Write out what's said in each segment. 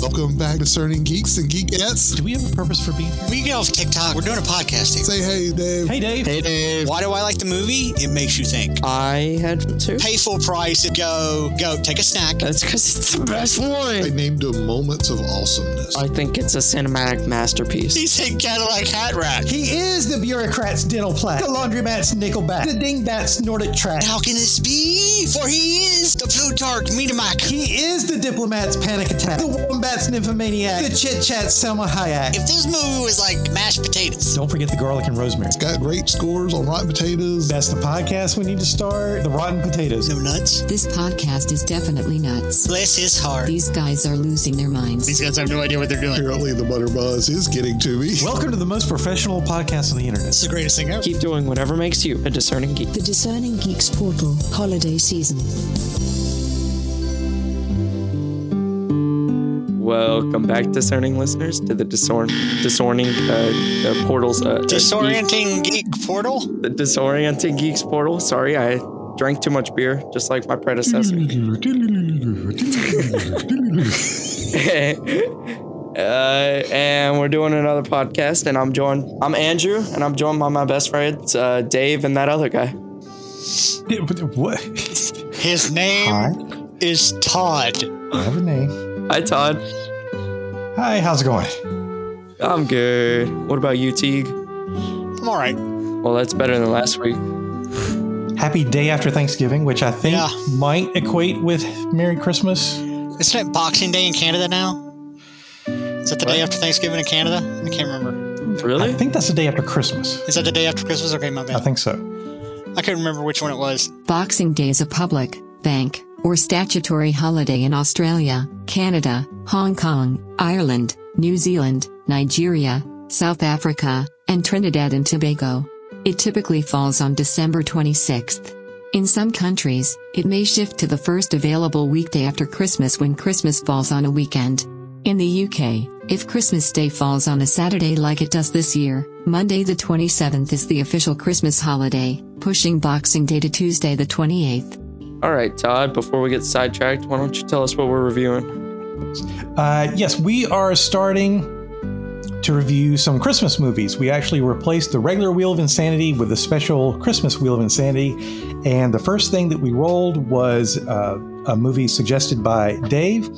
Welcome back to Cerning Geeks and Geekettes. Do we have a purpose for being here? We get off TikTok. We're doing a podcast here. Say hey, Dave. Hey, Dave. Hey, Dave. Why do I like the movie? It makes you think. I had to Pay full price and go, go, take a snack. That's because it's the best one. I named them Moments of Awesomeness. I think it's a cinematic masterpiece. He said Cadillac hat rack. He is the bureaucrat's dental plaque, the laundromat's nickelback, the dingbat's Nordic track. How can this be? For he is the Plutarch Metamac. He is the diplomat's panic attack, the wombat's nymphomaniac, the chit Chat, Selma Hayek. If this movie was like mashed potatoes, Don't forget the garlic and rosemary. It's got great scores on Rotten Potatoes. That's the podcast we need to start. The Rotten Potatoes. no nuts. This podcast is definitely nuts. Bless his heart. These guys are losing their minds. These guys have no idea what they're doing. Apparently, the butter buzz is getting to me. Welcome to the most professional podcast on the internet. It's the greatest thing ever. Keep doing whatever makes you a discerning geek. The Discerning Geeks Portal Holiday Season. Welcome back, discerning listeners, to the discern, discerning uh, uh, portals. Uh, uh, Disorienting geek portal. the disorienting geeks portal. Sorry, I drank too much beer, just like my predecessor. uh, and we're doing another podcast, and I'm joined. I'm Andrew, and I'm joined by my best friends, uh, Dave, and that other guy. What? His name Hi. is Todd. I have a name. Hi, Todd. Hi, how's it going? I'm good. What about you, Teague? I'm all right. Well, that's better than last week. Happy day after Thanksgiving, which I think Yeah. might equate with Merry Christmas. Isn't it Boxing Day in Canada now? Is that the day after Thanksgiving in Canada? I can't remember. Really? I think that's the day after Christmas. Is that the day after Christmas? Okay, my bad. I think so. I couldn't remember which one it was. Boxing Day is a public, bank, or statutory holiday in Australia, Canada, Hong Kong, Ireland, New Zealand, Nigeria, South Africa, and Trinidad and Tobago. It typically falls on December 26th. In some countries, it may shift to the first available weekday after Christmas when Christmas falls on a weekend. In the UK, if Christmas Day falls on a Saturday like it does this year, Monday the 27th is the official Christmas holiday, pushing Boxing Day to Tuesday the 28th. All right, Todd, before we get sidetracked, why don't you tell us what we're reviewing? Uh, yes, we are starting to review some Christmas movies. We actually replaced the regular Wheel of Insanity with a special Christmas Wheel of Insanity. And the first thing that we rolled was uh, a movie suggested by Dave.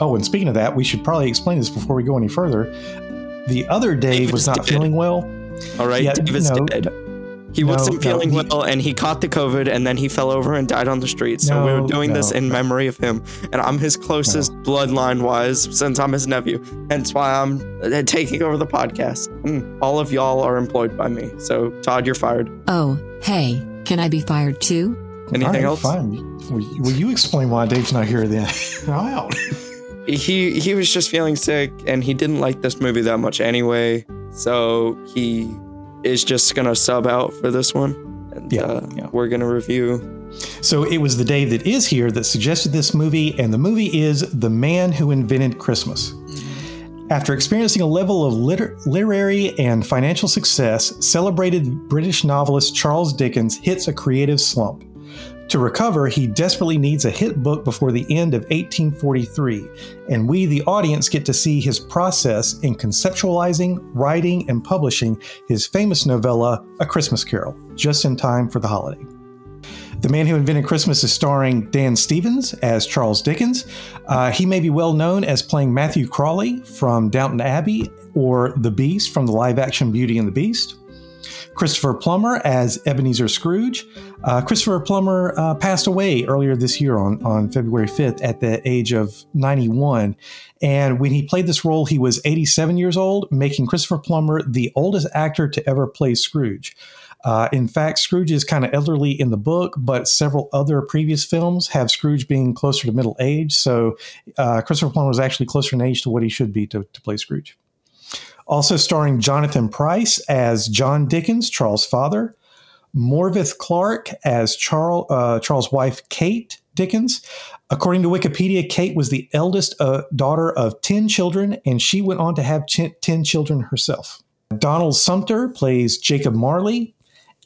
Oh, and speaking of that, we should probably explain this before we go any further. The other Dave Dave was not dead. feeling well. All right, Yeah, David's no, dead. He no, wasn't no, feeling he- well, and he caught the COVID, and then he fell over and died on the street. So we No, were doing this in no. memory of him, and I'm his closest bloodline-wise, since I'm his nephew. Hence why I'm uh, taking over the podcast. Mm, All of y'all are employed by me. So Todd, you're fired. Oh, hey, can I be fired too? Anything All right, else? Fine. Will, will you explain why Dave's not here then? I'm out. he he was just feeling sick and he didn't like this movie that much anyway so he is just gonna sub out for this one and Yeah, uh, yeah. we're gonna review So it was the Dave that is here that suggested this movie, and the movie is The Man Who Invented Christmas. After experiencing a level of liter- literary and financial success, celebrated British novelist Charles Dickens hits a creative slump. To recover, he desperately needs a hit book before the end of 1843, and we, the audience, get to see his process in conceptualizing, writing, and publishing his famous novella, A Christmas Carol, just in time for the holiday. The Man Who Invented Christmas is starring Dan Stevens as Charles Dickens. Uh, he may be well known as playing Matthew Crawley from Downton Abbey or the Beast from the live action Beauty and the Beast. Christopher Plummer as Ebenezer Scrooge. Uh, Christopher Plummer uh, passed away earlier this year on, on February 5th at the age of 91. And when he played this role, he was 87 years old, making Christopher Plummer the oldest actor to ever play Scrooge. Uh, in fact, Scrooge is kind of elderly in the book, but several other previous films have Scrooge being closer to middle age. So uh, Christopher Plummer was actually closer in age to what he should be to, to play Scrooge. Also starring Jonathan Pryce as John Dickens, Charles' father, Morfydd Clark as Charles, uh, Charles' wife, Kate Dickens. According to Wikipedia, Kate was the eldest uh, daughter of 10 children, and she went on to have ch- 10 children herself. Donald Sumpter plays Jacob Marley.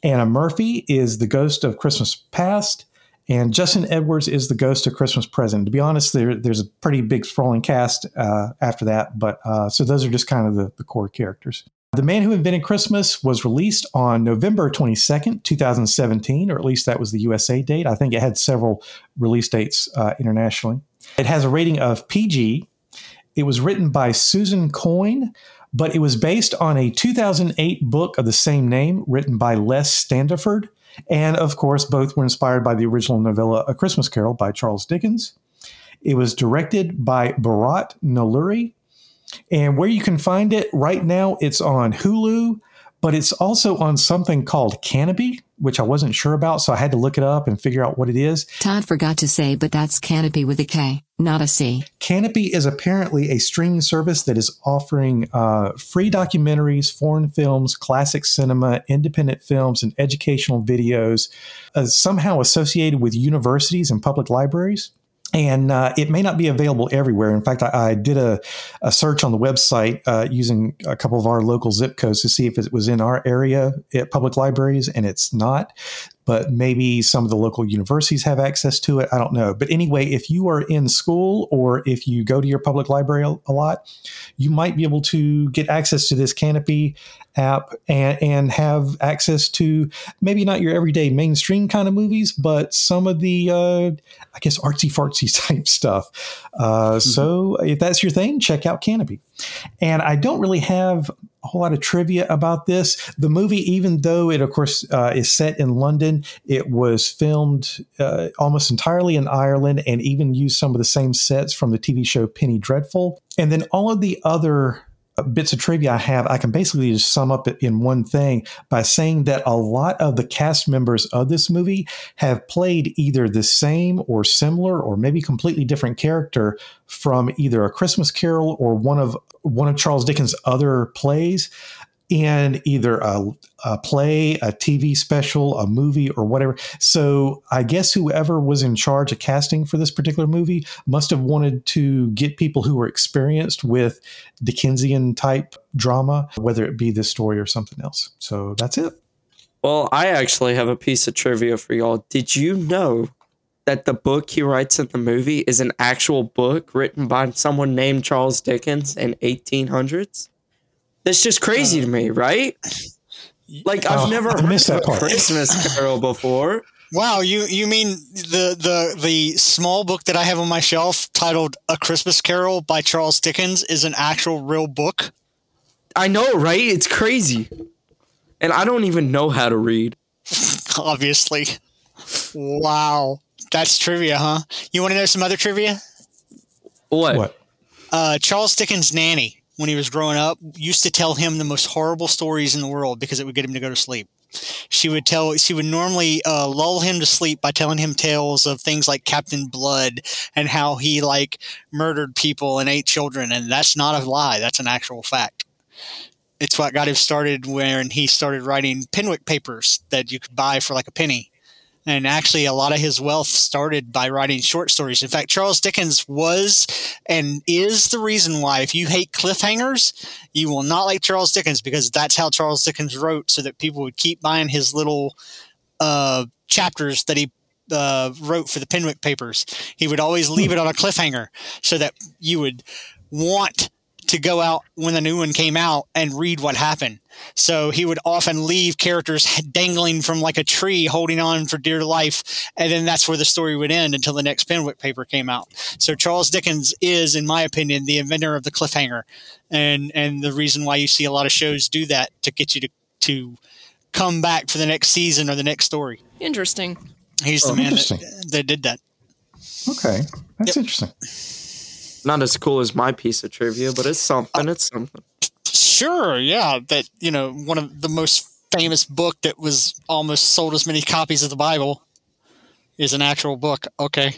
Anna Murphy is the ghost of Christmas past. And Justin Edwards is the ghost of Christmas Present. To be honest, there, there's a pretty big sprawling cast uh, after that, but uh, so those are just kind of the, the core characters. The Man Who Invented Christmas was released on November 22nd, 2017, or at least that was the USA date. I think it had several release dates uh, internationally. It has a rating of PG. It was written by Susan Coyne, but it was based on a 2008 book of the same name written by Les Standiford. And of course, both were inspired by the original novella A Christmas Carol by Charles Dickens. It was directed by Bharat Nalluri. And where you can find it right now, it's on Hulu, but it's also on something called Kanopy, which I wasn't sure about. So I had to look it up and figure out what it is. Todd forgot to say, but that's Kanopy with a K, not a C. Kanopy is apparently a streaming service that is offering uh, free documentaries, foreign films, classic cinema, independent films, and educational videos, uh, somehow associated with universities and public libraries. And uh, it may not be available everywhere. In fact, I, I did a, a, search on the website uh, using a couple of our local zip codes to see if it was in our area at public libraries, and it's not but maybe some of the local universities have access to it. I don't know. But anyway, if you are in school or if you go to your public library a, lot, you might be able to get access to this Kanopy app and, and have access to maybe not your everyday mainstream kind of movies, but some of the, uh, I guess, artsy fartsy type stuff. Uh, mm-hmm. So if that's your thing, check out Kanopy. And I don't really have a whole lot of trivia about this. The movie, even though it, of course, uh, is set in London, it was filmed uh, almost entirely in Ireland and even used some of the same sets from the TV show Penny Dreadful. And then all of the other bits of trivia I have, I can basically just sum up it in one thing by saying that a lot of the cast members of this movie have played either the same or similar or maybe completely different character from either a Christmas Carol or one of one of Charles Dickens' other plays in either a, a, play, a TV special, a movie, or whatever. So I guess whoever was in charge of casting for this particular movie must have wanted to get people who were experienced with Dickensian type drama, whether it be this story or something else. So that's it. Well, I actually have a piece of trivia for y'all. Did you know that the book he writes in the movie is an actual book written by someone named Charles Dickens in 1800s? That's just crazy uh, to me, right? Like I've oh, never heard of a Christmas Carol before. Wow, you you mean the the the small book that I have on my shelf titled A Christmas Carol by Charles Dickens is an actual real book? I know, right? It's crazy. And I don't even know how to read. Obviously. Wow. That's trivia, huh? You want to know some other trivia? What? What? Uh, Charles Dickens' nanny when he was growing up used to tell him the most horrible stories in the world because it would get him to go to sleep. She would tell. She would normally uh, lull him to sleep by telling him tales of things like Captain Blood and how he like murdered people and ate children, and that's not a lie. That's an actual fact. It's what got him started when he started writing Penwick papers that you could buy for like a penny and actually, a lot of his wealth started by writing short stories. In fact, Charles Dickens was and is the reason why, if you hate cliffhangers, you will not like Charles Dickens because that's how Charles Dickens wrote so that people would keep buying his little uh, chapters that he uh, wrote for the Penwick papers. He would always leave it on a cliffhanger so that you would want to go out when the new one came out and read what happened. So he would often leave characters dangling from like a tree, holding on for dear life. And then that's where the story would end until the next Penwick paper came out. So Charles Dickens is, in my opinion, the inventor of the cliffhanger. And, and the reason why you see a lot of shows do that to get you to, to come back for the next season or the next story. Interesting. He's the oh, man that, that did that. Okay. That's yep. interesting not as cool as my piece of trivia, but it's something. It's something. Sure, yeah. That you know, one of the most famous book that was almost sold as many copies of the Bible is an actual book. Okay.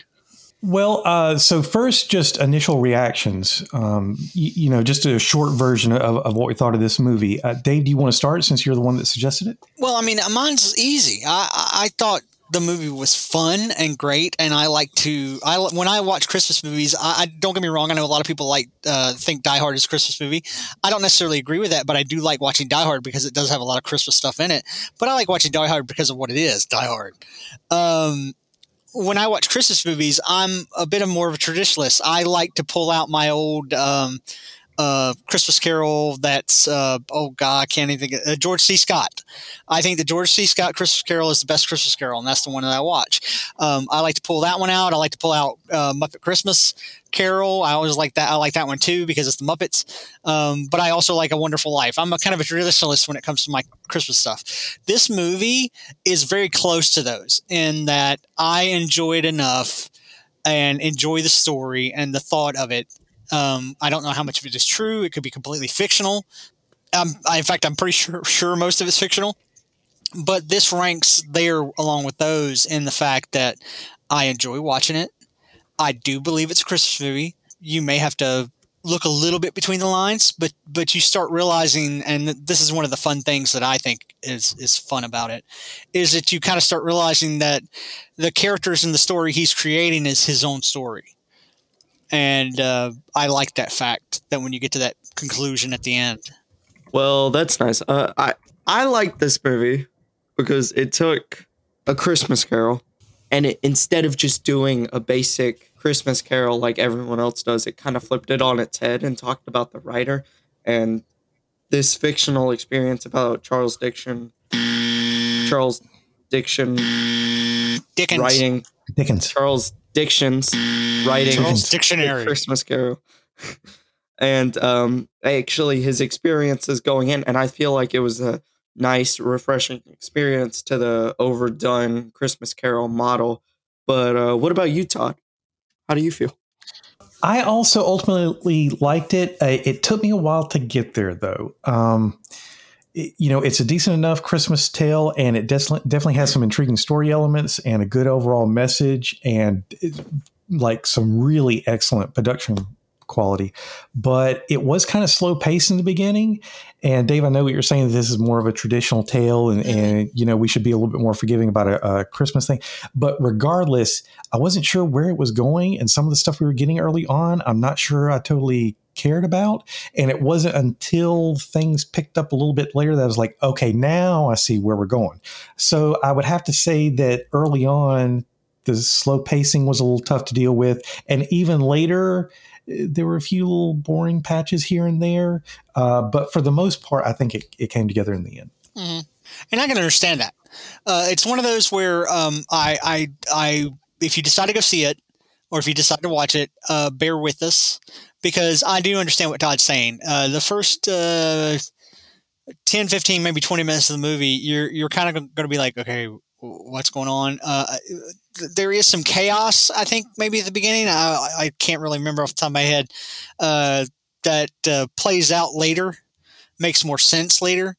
Well, uh, so first, just initial reactions. Um, you, you, know, just a short version of, of what we thought of this movie. Uh, Dave, do you want to start since you're the one that suggested it? Well, I mean, mine's easy. I, I thought the movie was fun and great, and I like to. I when I watch Christmas movies, I, I don't get me wrong. I know a lot of people like uh, think Die Hard is a Christmas movie. I don't necessarily agree with that, but I do like watching Die Hard because it does have a lot of Christmas stuff in it. But I like watching Die Hard because of what it is, Die Hard. Um, when I watch Christmas movies, I'm a bit of more of a traditionalist. I like to pull out my old um, uh, Christmas Carol. That's uh, oh god, I can't even think. Of, uh, George C. Scott. I think the George C. Scott Christmas Carol is the best Christmas Carol, and that's the one that I watch. Um, I like to pull that one out. I like to pull out uh, Muppet Christmas Carol. I always like that. I like that one too because it's the Muppets. Um, but I also like A Wonderful Life. I'm a kind of a traditionalist when it comes to my Christmas stuff. This movie is very close to those in that I enjoy it enough and enjoy the story and the thought of it um, I don't know how much of it is true. It could be completely fictional. Um, I, in fact, I'm pretty sure, sure most of it's fictional. But this ranks there along with those in the fact that I enjoy watching it. I do believe it's a Christmas movie. You may have to look a little bit between the lines, but but you start realizing, and this is one of the fun things that I think is is fun about it, is that you kind of start realizing that the characters in the story he's creating is his own story and uh, I like that fact that when you get to that conclusion at the end. Well, that's nice. Uh, I I like this movie because it took a Christmas Carol, and it instead of just doing a basic Christmas Carol like everyone else does, it kind of flipped it on its head and talked about the writer and this fictional experience about Charles Dickens. Charles Dickens Dickens writing Dickens. Charles Dickens writing Charles Dictionary. Christmas Carol. and um, actually, his experiences going in, and I feel like it was a nice, refreshing experience to the overdone Christmas Carol model. But uh, what about you, Todd? How do you feel? I also ultimately liked it. Uh, it took me a while to get there, though. Um, you know, it's a decent enough Christmas tale, and it definitely has some intriguing story elements and a good overall message, and like some really excellent production quality. But it was kind of slow paced in the beginning. And Dave, I know what you're saying. This is more of a traditional tale, and, mm-hmm. and you know we should be a little bit more forgiving about a, a, Christmas thing. But regardless, I wasn't sure where it was going, and some of the stuff we were getting early on, I'm not sure I totally cared about. And it wasn't until things picked up a little bit later that I was like, okay, now I see where we're going. So I would have to say that early on, the slow pacing was a little tough to deal with, and even later there were a few little boring patches here and there, uh, but for the most part, I think it, it came together in the end. Mm-hmm. And I can understand that. Uh, it's one of those where um, I, I, I, if you decide to go see it, or if you decide to watch it, uh, bear with us because I do understand what Todd's saying. Uh, the first uh, 10, 15, maybe 20 minutes of the movie, you're, you're kind of going to be like, okay, what's going on. Uh, there is some chaos, I think, maybe at the beginning. I, I can't really remember off the top of my head. Uh, that uh, plays out later, makes more sense later.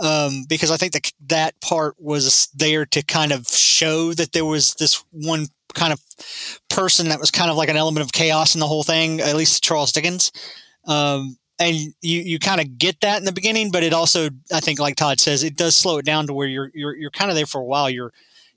Um, because I think that that part was there to kind of show that there was this one kind of person that was kind of like an element of chaos in the whole thing, at least Charles Dickens. Um, and you you kind of get that in the beginning, but it also I think like Todd says it does slow it down to where you're you're you're kind of there for a while. You're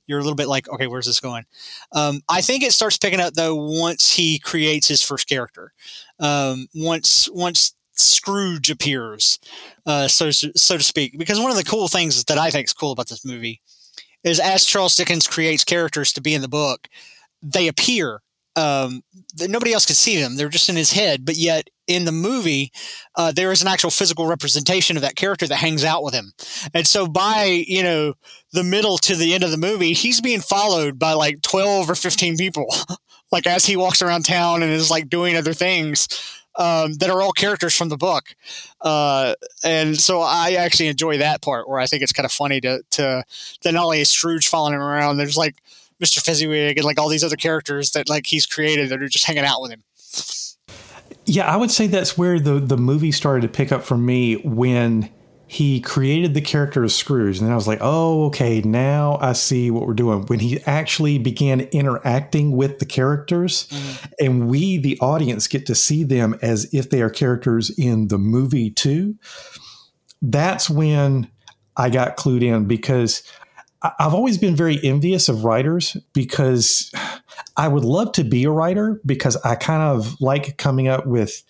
you're a little bit like okay, where's this going? Um, I think it starts picking up though once he creates his first character. Um, once once Scrooge appears, uh, so so to speak. Because one of the cool things that I think is cool about this movie is as Charles Dickens creates characters to be in the book, they appear um, nobody else could see them. They're just in his head. But yet in the movie, uh, there is an actual physical representation of that character that hangs out with him. And so by, you know, the middle to the end of the movie, he's being followed by like 12 or 15 people, like as he walks around town and is like doing other things. Um, that are all characters from the book, uh, and so I actually enjoy that part where I think it's kind of funny to to that not only is Scrooge following him around, there's like Mr. Fezziwig and like all these other characters that like he's created that are just hanging out with him. Yeah, I would say that's where the the movie started to pick up for me when he created the character of Scrooge, and then I was like, "Oh, okay, now I see what we're doing." When he actually began interacting with the characters, mm-hmm. and we, the audience, get to see them as if they are characters in the movie too. That's when I got clued in because I've always been very envious of writers because I would love to be a writer because I kind of like coming up with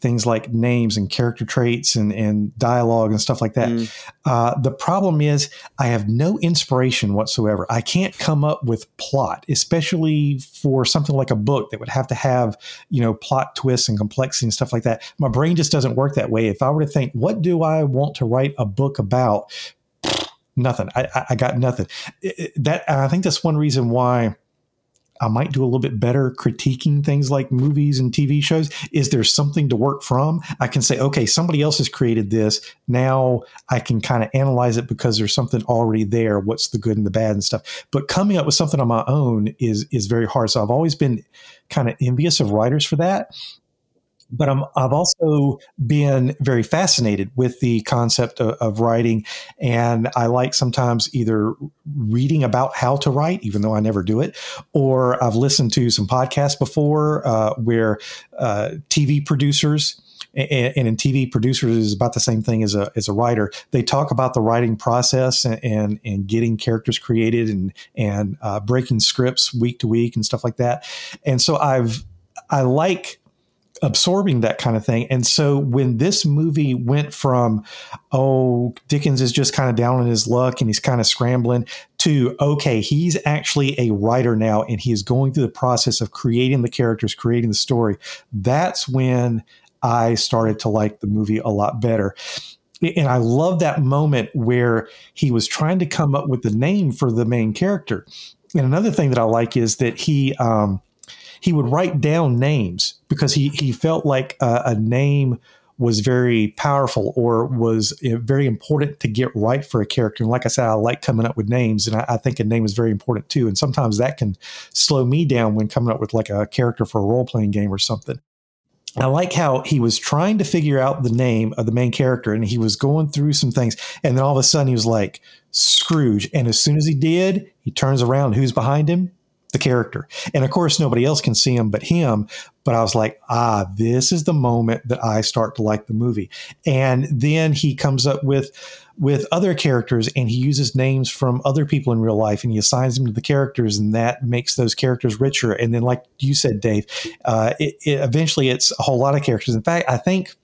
things like names and character traits and, and dialogue and stuff like that. Mm. Uh, the problem is, I have no inspiration whatsoever. I can't come up with plot, especially for something like a book that would have to have, you know, plot twists and complexity and stuff like that. My brain just doesn't work that way. If I were to think, what do I want to write a book about? Nothing. I, I- I got nothing. That I think that's one reason why I might do a little bit better critiquing things like movies and TV shows. Is there something to work from? I can say, okay, somebody else has created this. Now I can kind of analyze it because there's something already there. What's the good and the bad and stuff. But coming up with something on my own is is very hard. So I've always been kind of envious of writers for that. But I'm, I've also been very fascinated with the concept of, of writing. And I like sometimes either reading about how to write, even though I never do it, or I've listened to some podcasts before uh, where uh, TV producers, and, in TV, producers is about the same thing as a as a writer. They talk about the writing process and and, and getting characters created and and uh, breaking scripts week to week and stuff like that. And so I've I like absorbing that kind of thing. And so when this movie went from, oh, Dickens is just kind of down on his luck and he's kind of scrambling to, okay, he's actually a writer now and he is going through the process of creating the characters, creating the story, that's when I started to like the movie a lot better. And I love that moment where he was trying to come up with the name for the main character. And another thing that I like is that he, um, he would write down names because he he felt like a, a name was very powerful or was very important to get right for a character. And like I said, I like coming up with names, and I, I think a name is very important too. And sometimes that can slow me down when coming up with like a character for a role playing game or something. I like how he was trying to figure out the name of the main character and he was going through some things. And then all of a sudden he was like, Scrooge. And as soon as he did, he turns around. Who's behind him? The character. And of course, nobody else can see him but him. But I was like, ah, this is the moment that I start to like the movie. And then he comes up with with other characters and he uses names from other people in real life and he assigns them to the characters and that makes those characters richer and then like you said dave uh, it, it, eventually it's a whole lot of characters in fact i think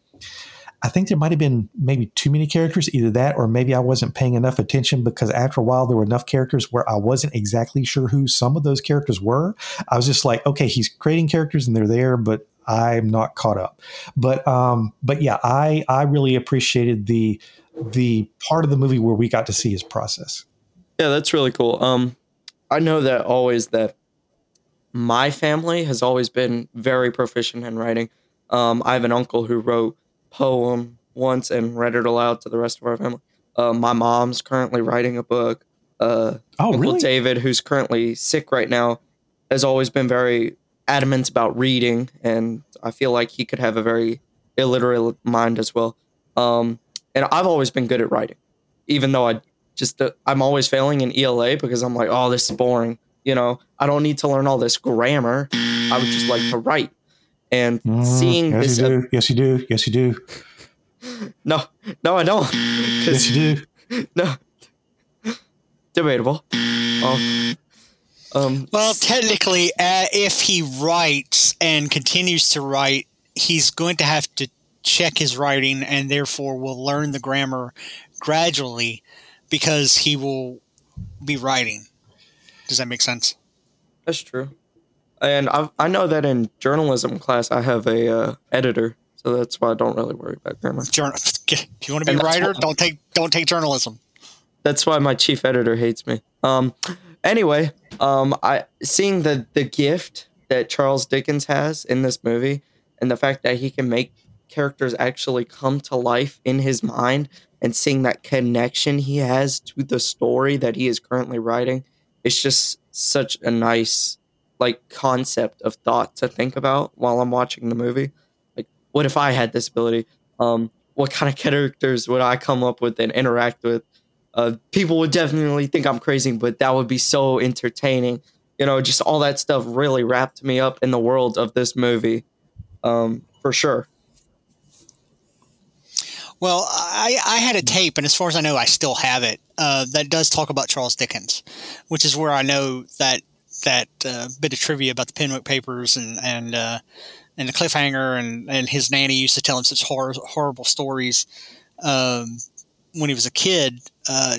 I think there might have been maybe too many characters, either that or maybe I wasn't paying enough attention because after a while there were enough characters where I wasn't exactly sure who some of those characters were. I was just like, okay, he's creating characters and they're there, but I'm not caught up. But um, but yeah, I I really appreciated the the part of the movie where we got to see his process. Yeah, that's really cool. Um, I know that always that my family has always been very proficient in writing. Um, I have an uncle who wrote poem once and read it aloud to the rest of our family. Uh, my mom's currently writing a book. Uh, Oh, Uncle really? David, who's currently sick right now, has always been very adamant about reading, and I feel like he could have a very illiterate mind as well. Um, and I've always been good at writing, even though I just uh, I'm always failing in ELA because I'm like, oh, this is boring. You know, I don't need to learn all this grammar. I would just like to write. And Mm, seeing yes, this, you do. yes, you do. Yes, you do. no, no, I don't. 'Cause- Yes, you do. no, debatable. Um, um, Well, technically, uh, if he writes and continues to write, he's going to have to check his writing and therefore will learn the grammar gradually because he will be writing. Does that make sense? That's true. And I I know that in journalism class I have a uh, editor, so that's why I don't really worry about grammar. Journal. If you want to be a writer, what- don't take don't take journalism. That's why my chief editor hates me. Um anyway, um I seeing the the gift that Charles Dickens has in this movie and the fact that he can make characters actually come to life in his mind and seeing that connection he has to the story that he is currently writing it's just such a nice like concept of thought to think about while I'm watching the movie. Like, what if I had this ability? Um, what kind of characters would I come up with and interact with? Uh, people would definitely think I'm crazy, but that would be so entertaining. You know, just all that stuff really wrapped me up in the world of this movie, um, for sure. Well, I, I had a tape, and as far as I know, I still have it. Uh, that does talk about Charles Dickens, which is where I know that that uh, bit of trivia about the Penwick Papers and and uh, and the cliffhanger, and and his nanny used to tell him such hor- horrible stories um, when he was a kid. Uh,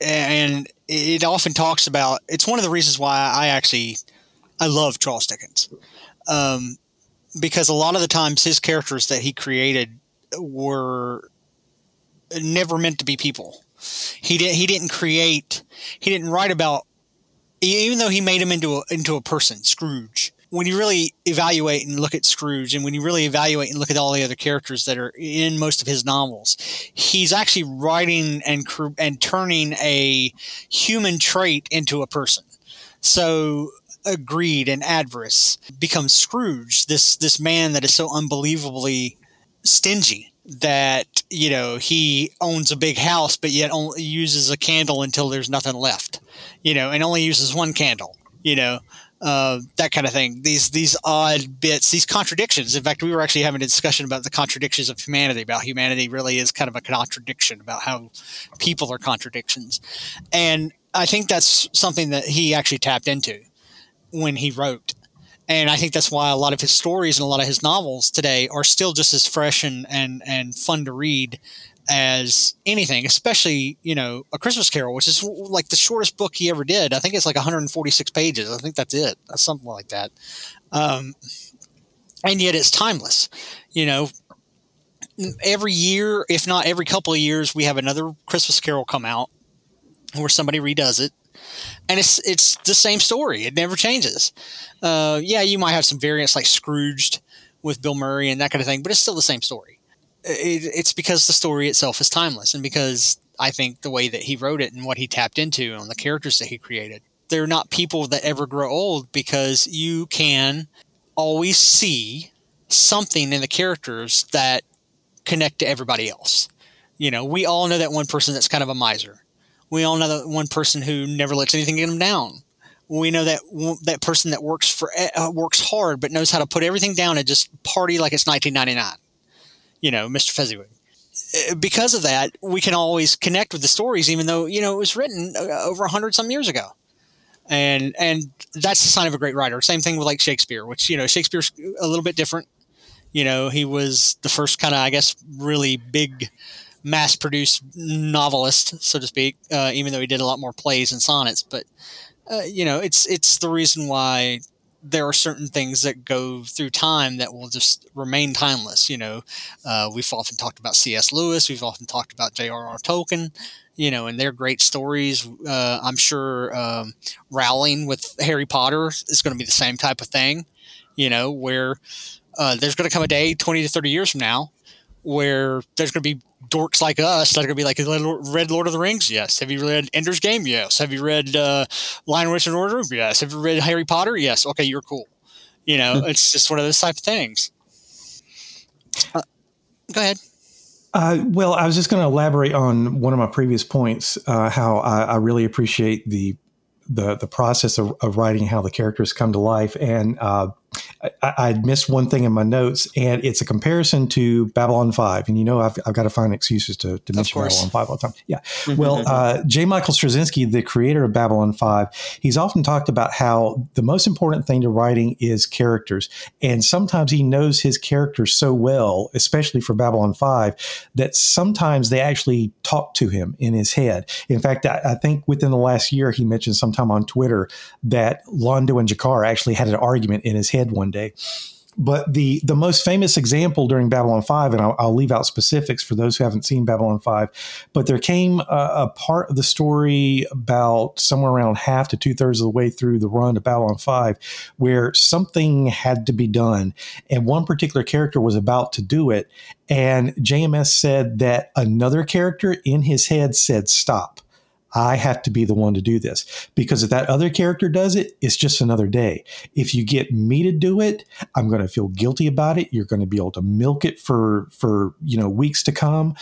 and it often talks about. It's one of the reasons why I actually I love Charles Dickens, um, because a lot of the times his characters that he created were never meant to be people. He didn't. He didn't create. He didn't write about. Even though he made him into a into a person, Scrooge. When you really evaluate and look at Scrooge, and when you really evaluate and look at all the other characters that are in most of his novels, he's actually writing and and turning a human trait into a person. So greed and avarice becomes Scrooge, this this man that is so unbelievably stingy that you know he owns a big house but yet only uses a candle until there's nothing left you know and only uses one candle you know uh, that kind of thing. These these odd bits these contradictions. In fact we were actually having a discussion about the contradictions of humanity about humanity really is kind of a contradiction about how people are contradictions. And i think that's something that he actually tapped into when he wrote and I think that's why a lot of his stories and a lot of his novels today are still just as fresh and and and fun to read as anything, especially you know a Christmas Carol, which is like the shortest book he ever did. I think it's like 146 pages. I think that's it, something like that. Um, and yet it's timeless. You know, every year, if not every couple of years, we have another Christmas Carol come out where somebody redoes it and it's it's the same story. It never changes. Uh, yeah, you might have some variants like Scrooged with Bill Murray and that kind of thing, but it's still the same story. It, it's because the story itself is timeless, and because I think the way that he wrote it and what he tapped into on the characters that he created, they're not people that ever grow old because you can always see something in the characters that connect to everybody else. You know, we all know that one person that's kind of a miser we all know that one person who never lets anything get them down. We know that that person that works for uh, works hard but knows how to put everything down and just party like it's 1999. You know, Mr. Fezziwig. Uh, because of that, we can always connect with the stories, even though you know it was written uh, over a hundred some years ago. And and that's the sign of a great writer. Same thing with like Shakespeare, which you know Shakespeare's a little bit different. You know, he was the first kind of I guess really big mass produced novelist, so to speak, uh, even though he did a lot more plays and sonnets. But, uh, you know, it's, it's the reason why there are certain things that go through time that will just remain timeless. You know, uh, we've often talked about C.S. Lewis, we've often talked about J.R.R. Tolkien, you know, and their great stories. Uh, I'm sure um, Rowling with Harry Potter is going to be the same type of thing, you know, where uh, there's going to come a day 20 to 30 years from now where there's going to be dorks like us that are going to be like, read Lord of the Rings? Yes. Have you read Ender's Game? Yes. Have you read uh, Lion, Witch, and Order? Yes. Have you read Harry Potter? Yes. Okay, you're cool. You know, hmm. it's just one of those type of things. Uh, go ahead. Uh, well, I was just going to elaborate on one of my previous points. Uh, how I, I, really appreciate the the the process of, of, writing how the characters come to life, and uh, I, I missed one thing in my notes, and it's a comparison to Babylon 5. And you know, I've, I've got to find excuses to, to mention Babylon 5 all the time. Yeah. Mm-hmm. Well, uh, J. Michael Straczynski, the creator of Babylon 5, he's often talked about how the most important thing to writing is characters. And sometimes he knows his characters so well, especially for Babylon 5, that sometimes they actually talk to him in his head. In fact, I, I think within the last year, he mentioned sometime on Twitter that Londo and G'Kar actually had an argument in his head one day. But the the most famous example during Babylon 5, and I'll, I'll leave out specifics for those who haven't seen Babylon 5, but there came a, a part of the story about somewhere around half to two thirds of the way through the run of Babylon 5 where something had to be done. And one particular character was about to do it. And JMS said that another character in his head said, Stop I have to be the one to do this because if that other character does it, it's just another day. If you get me to do it, I'm going to feel guilty about it. You're going to be able to milk it for for you know weeks to come,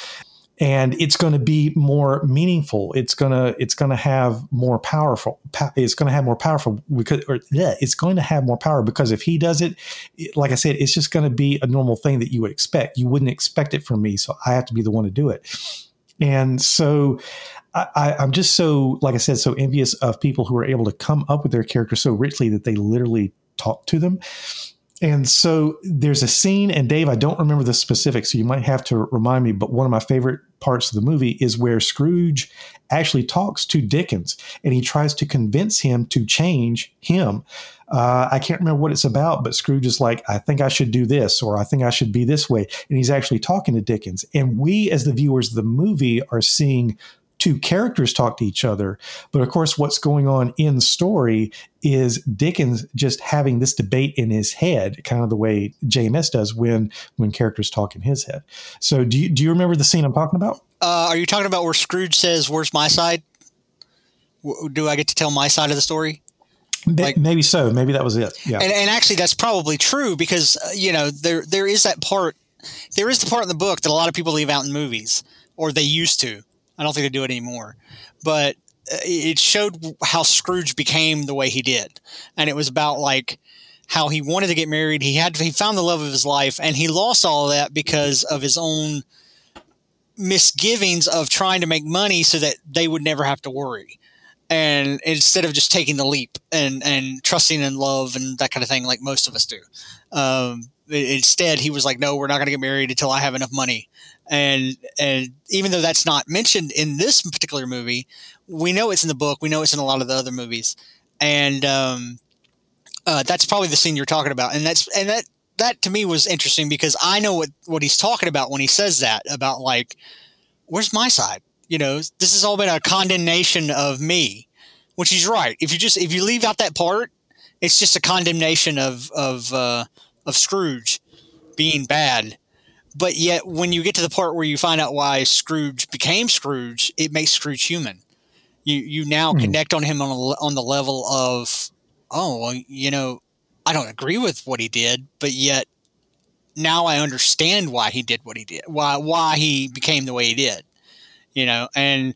and it's going to be more meaningful. It's gonna it's going to have more powerful. It's going to have more powerful because or yeah, it's going to have more power because if he does it, like I said, it's just going to be a normal thing that you would expect. You wouldn't expect it from me, so I have to be the one to do it. And so I, am just so, like I said, so envious of people who are able to come up with their characters so richly that they literally talk to them. and so there's a scene, and Dave, I don't remember the specifics, so you might have to remind me. But one of my favorite parts of the movie is where Scrooge actually talks to Dickens, and he tries to convince him to change him. Uh, I can't remember what it's about, but Scrooge is like, I think I should do this, or I think I should be this way. And he's actually talking to Dickens. And we, as the viewers of the movie, are seeing two characters talk to each other. But of course, what's going on in the story is Dickens just having this debate in his head, kind of the way JMS does when when characters talk in his head. So, do you do you remember the scene I'm talking about? Uh, are you talking about where Scrooge says, "Where's my side"? Do I get to tell my side of the story? Like- Maybe so. Maybe that was it. Yeah. And, and actually, that's probably true because uh, you know there there is that part. There is the part in the book that a lot of people leave out in movies, or they used to. I don't think they do it anymore. But uh, it showed how Scrooge became the way he did, and it was about like how he wanted to get married. He had he found the love of his life, and he lost all of that because of his own misgivings of trying to make money so that they would never have to worry and instead of just taking the leap and and trusting in love and that kind of thing like most of us do um, instead he was like no we're not going to get married until i have enough money. And and even though that's not mentioned in this particular movie we know it's in the book we know it's in a lot of the other movies. And um, uh, that's probably the scene you're talking about. And that's and that that to me was interesting because i know what what he's talking about when he says that about like where's my side? You know this has all been a condemnation of me which he's right. If you just if you leave out that part it's just a condemnation of of uh, of scrooge being bad. But yet when you get to the part where you find out why scrooge became scrooge it makes scrooge human. You you now Hmm. connect on him on, a, on the level of oh well you know i don't agree with what he did but yet now i understand why he did what he did why why he became the way he did you know? And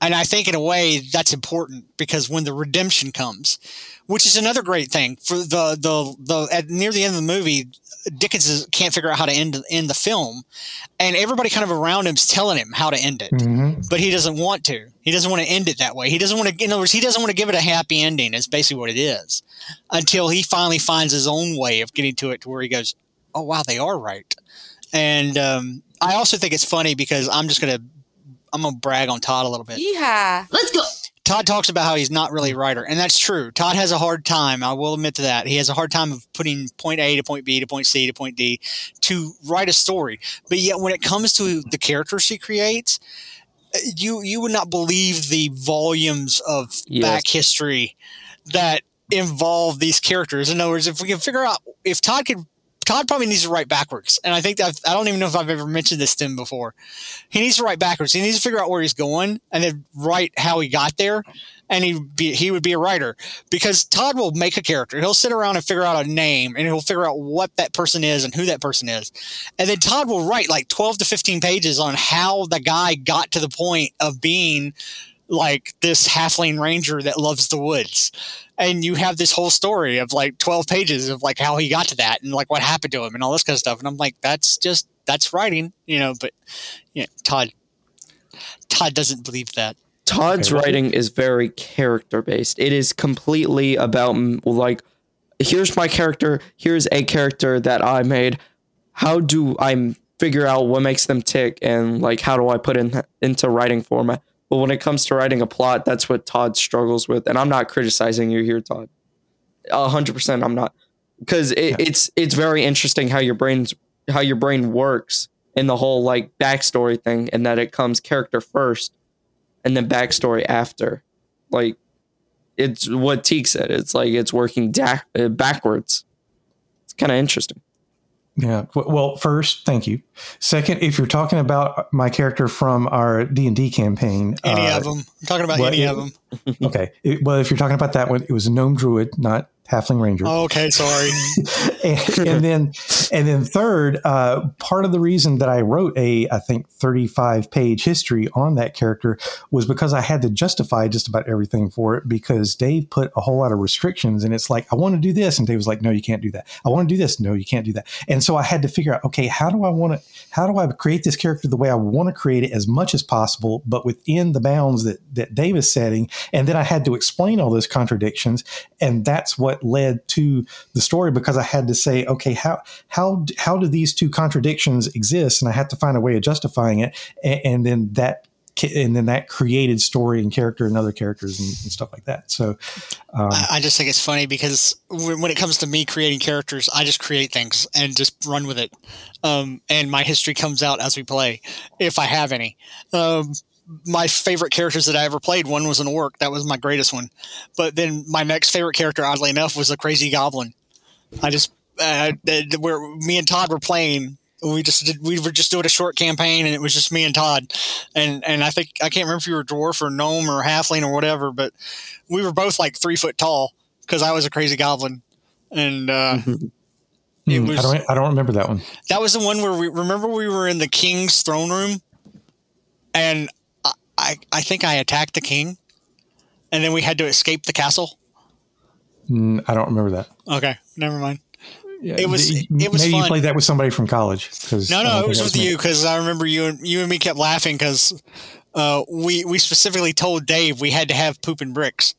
and i think in a way that's important because when the redemption comes which is another great thing for the the the at near the end of the movie dickens is, can't figure out how to end end the film. And everybody kind of around him's telling him how to end it. Mhm. but he doesn't want to. He doesn't want to end it that way. He doesn't want to in other words he doesn't want to give it a happy ending is basically what it is. Until he finally finds his own way of getting to it to where he goes oh wow they are right. And um, i also think it's funny because i'm just gonna i'm gonna brag on todd a little bit. Yeehaw. Let's go. Todd talks about how he's not really a writer, and that's true. Todd has a hard time. I will admit to that. He has a hard time of putting point A to point B to point C to point D to write a story. But yet, when it comes to the characters he creates, uh, you you would not believe the volumes of Yes. back history that involve these characters. In other words, if we can figure out if Todd could. Todd probably needs to write backwards, and I think that I don't even know if I've ever mentioned this to him before. He needs to write backwards. He needs to figure out where he's going, and then write how he got there and he be he would be a writer because Todd will make a character. He'll sit around and figure out a name and he'll figure out what that person is and who that person is. And then Todd will write like 12 to 15 pages on how the guy got to the point of being like this halfling ranger that loves the woods. And you have this whole story of like 12 pages of like how he got to that and like what happened to him and all this kind of stuff. And I'm like, that's just, that's writing, you know, but yeah, Todd, Todd doesn't believe that. Todd's Okay, writing is very character based. It is completely about like, here's my character. Here's a character that I made. How do i figure out what makes them tick, and like how do I put in into writing format? But when it comes to writing a plot, that's what Todd struggles with. And I'm not criticizing you here, Todd. A hundred percent, I'm not, because it, Yeah. it's it's very interesting how your brain's how your brain works in the whole like backstory thing, and that it comes character first and then backstory after. Like it's what Teak said. It's like it's working da- uh, backwards. It's kind of interesting. Yeah. Well, first, thank you. Second, if you're talking about my character from our D and D campaign, Any uh, of them. I'm talking about any of them. okay. It- well, if you're talking about that one, it was a gnome druid, not halfling ranger. Oh, okay, sorry. and, and then and then third uh, part of the reason that i wrote a i think 35 page history on that character was because i had to justify just about everything for it because dave put a whole lot of restrictions and it's like i want to do this and dave was like no you can't do that i want to do this no you can't do that and so i had to figure out okay how do i want to how do i create this character the way i want to create it as much as possible but within the bounds that that dave is setting? And then i had to explain all those contradictions and that's what led to the story because I had to say, okay, how how how do these two contradictions exist, and I had to find a way of justifying it, and, and then that and then that created story and character and other characters and, and stuff like that. So, um, I, just think it's funny because when, when it comes to me creating characters, I just create things and just run with it. Um, and my history comes out as we play, if I have any. Um, my favorite characters that I ever played, one was an orc. That was my greatest one. But then my next favorite character, oddly enough, was a crazy goblin. I just, uh, where me and Todd were playing we just did, we were just doing a short campaign and it was just me and Todd. And and I think I can't remember if you were dwarf or gnome or halfling or whatever but we were both like three foot tall because I was a crazy goblin. And uh, it hmm, was I don't I don't remember that one. that was the one where we remember we were in the king's throne room? And I I, I think I attacked the king and then we had to escape the castle. Mm, I don't remember that. okay never mind Yeah, It was- the- it was maybe fun. you played that with somebody from college. 'cause No, no, it think was with me. you because I remember you and you and me kept laughing because uh, we we specifically told Dave we had to have poop and bricks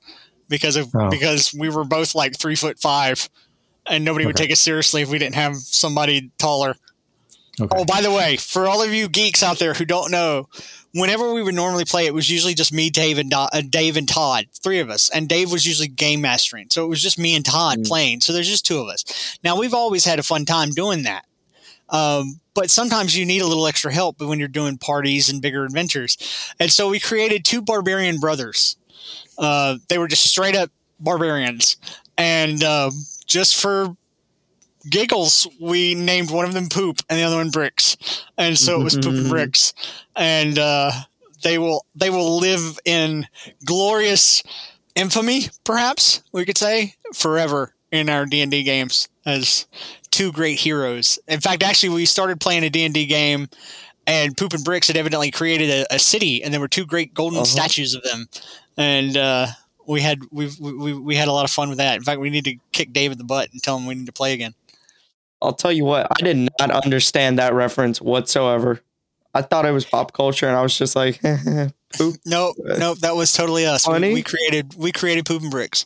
because of Oh. because we were both like three foot five, and nobody would take us seriously if we didn't have somebody taller. Okay. Oh, by the way, for all of you geeks out there who don't know, whenever we would normally play, it was usually just me, Dave, and Do- uh, Dave and Todd, three of us, and Dave was usually game mastering, so it was just me and Todd Mm. playing. So there's just two of us. Now we've always had a fun time doing that, um, but sometimes you need a little extra help when you're doing parties and bigger adventures, and so we created two barbarian brothers. Uh, they were just straight up barbarians, and um, just for giggles, we named one of them Poop and the other one Bricks, and so it was Poop and Bricks, and uh, they will they will live in glorious infamy, perhaps we could say, forever in our D and D games as two great heroes. In fact, actually, we started playing a D and D game. And Poop and Bricks had evidently created a, a city, and there were two great golden Uh-huh. statues of them. And uh, we had we, we we had a lot of fun with that. In fact, we need to kick Dave in the butt and tell him we need to play again. I'll tell you what, I did not understand that reference whatsoever. I thought it was pop culture, and I was just like, poop. No, no, that was totally us. We, Funny. we created we created poop and bricks.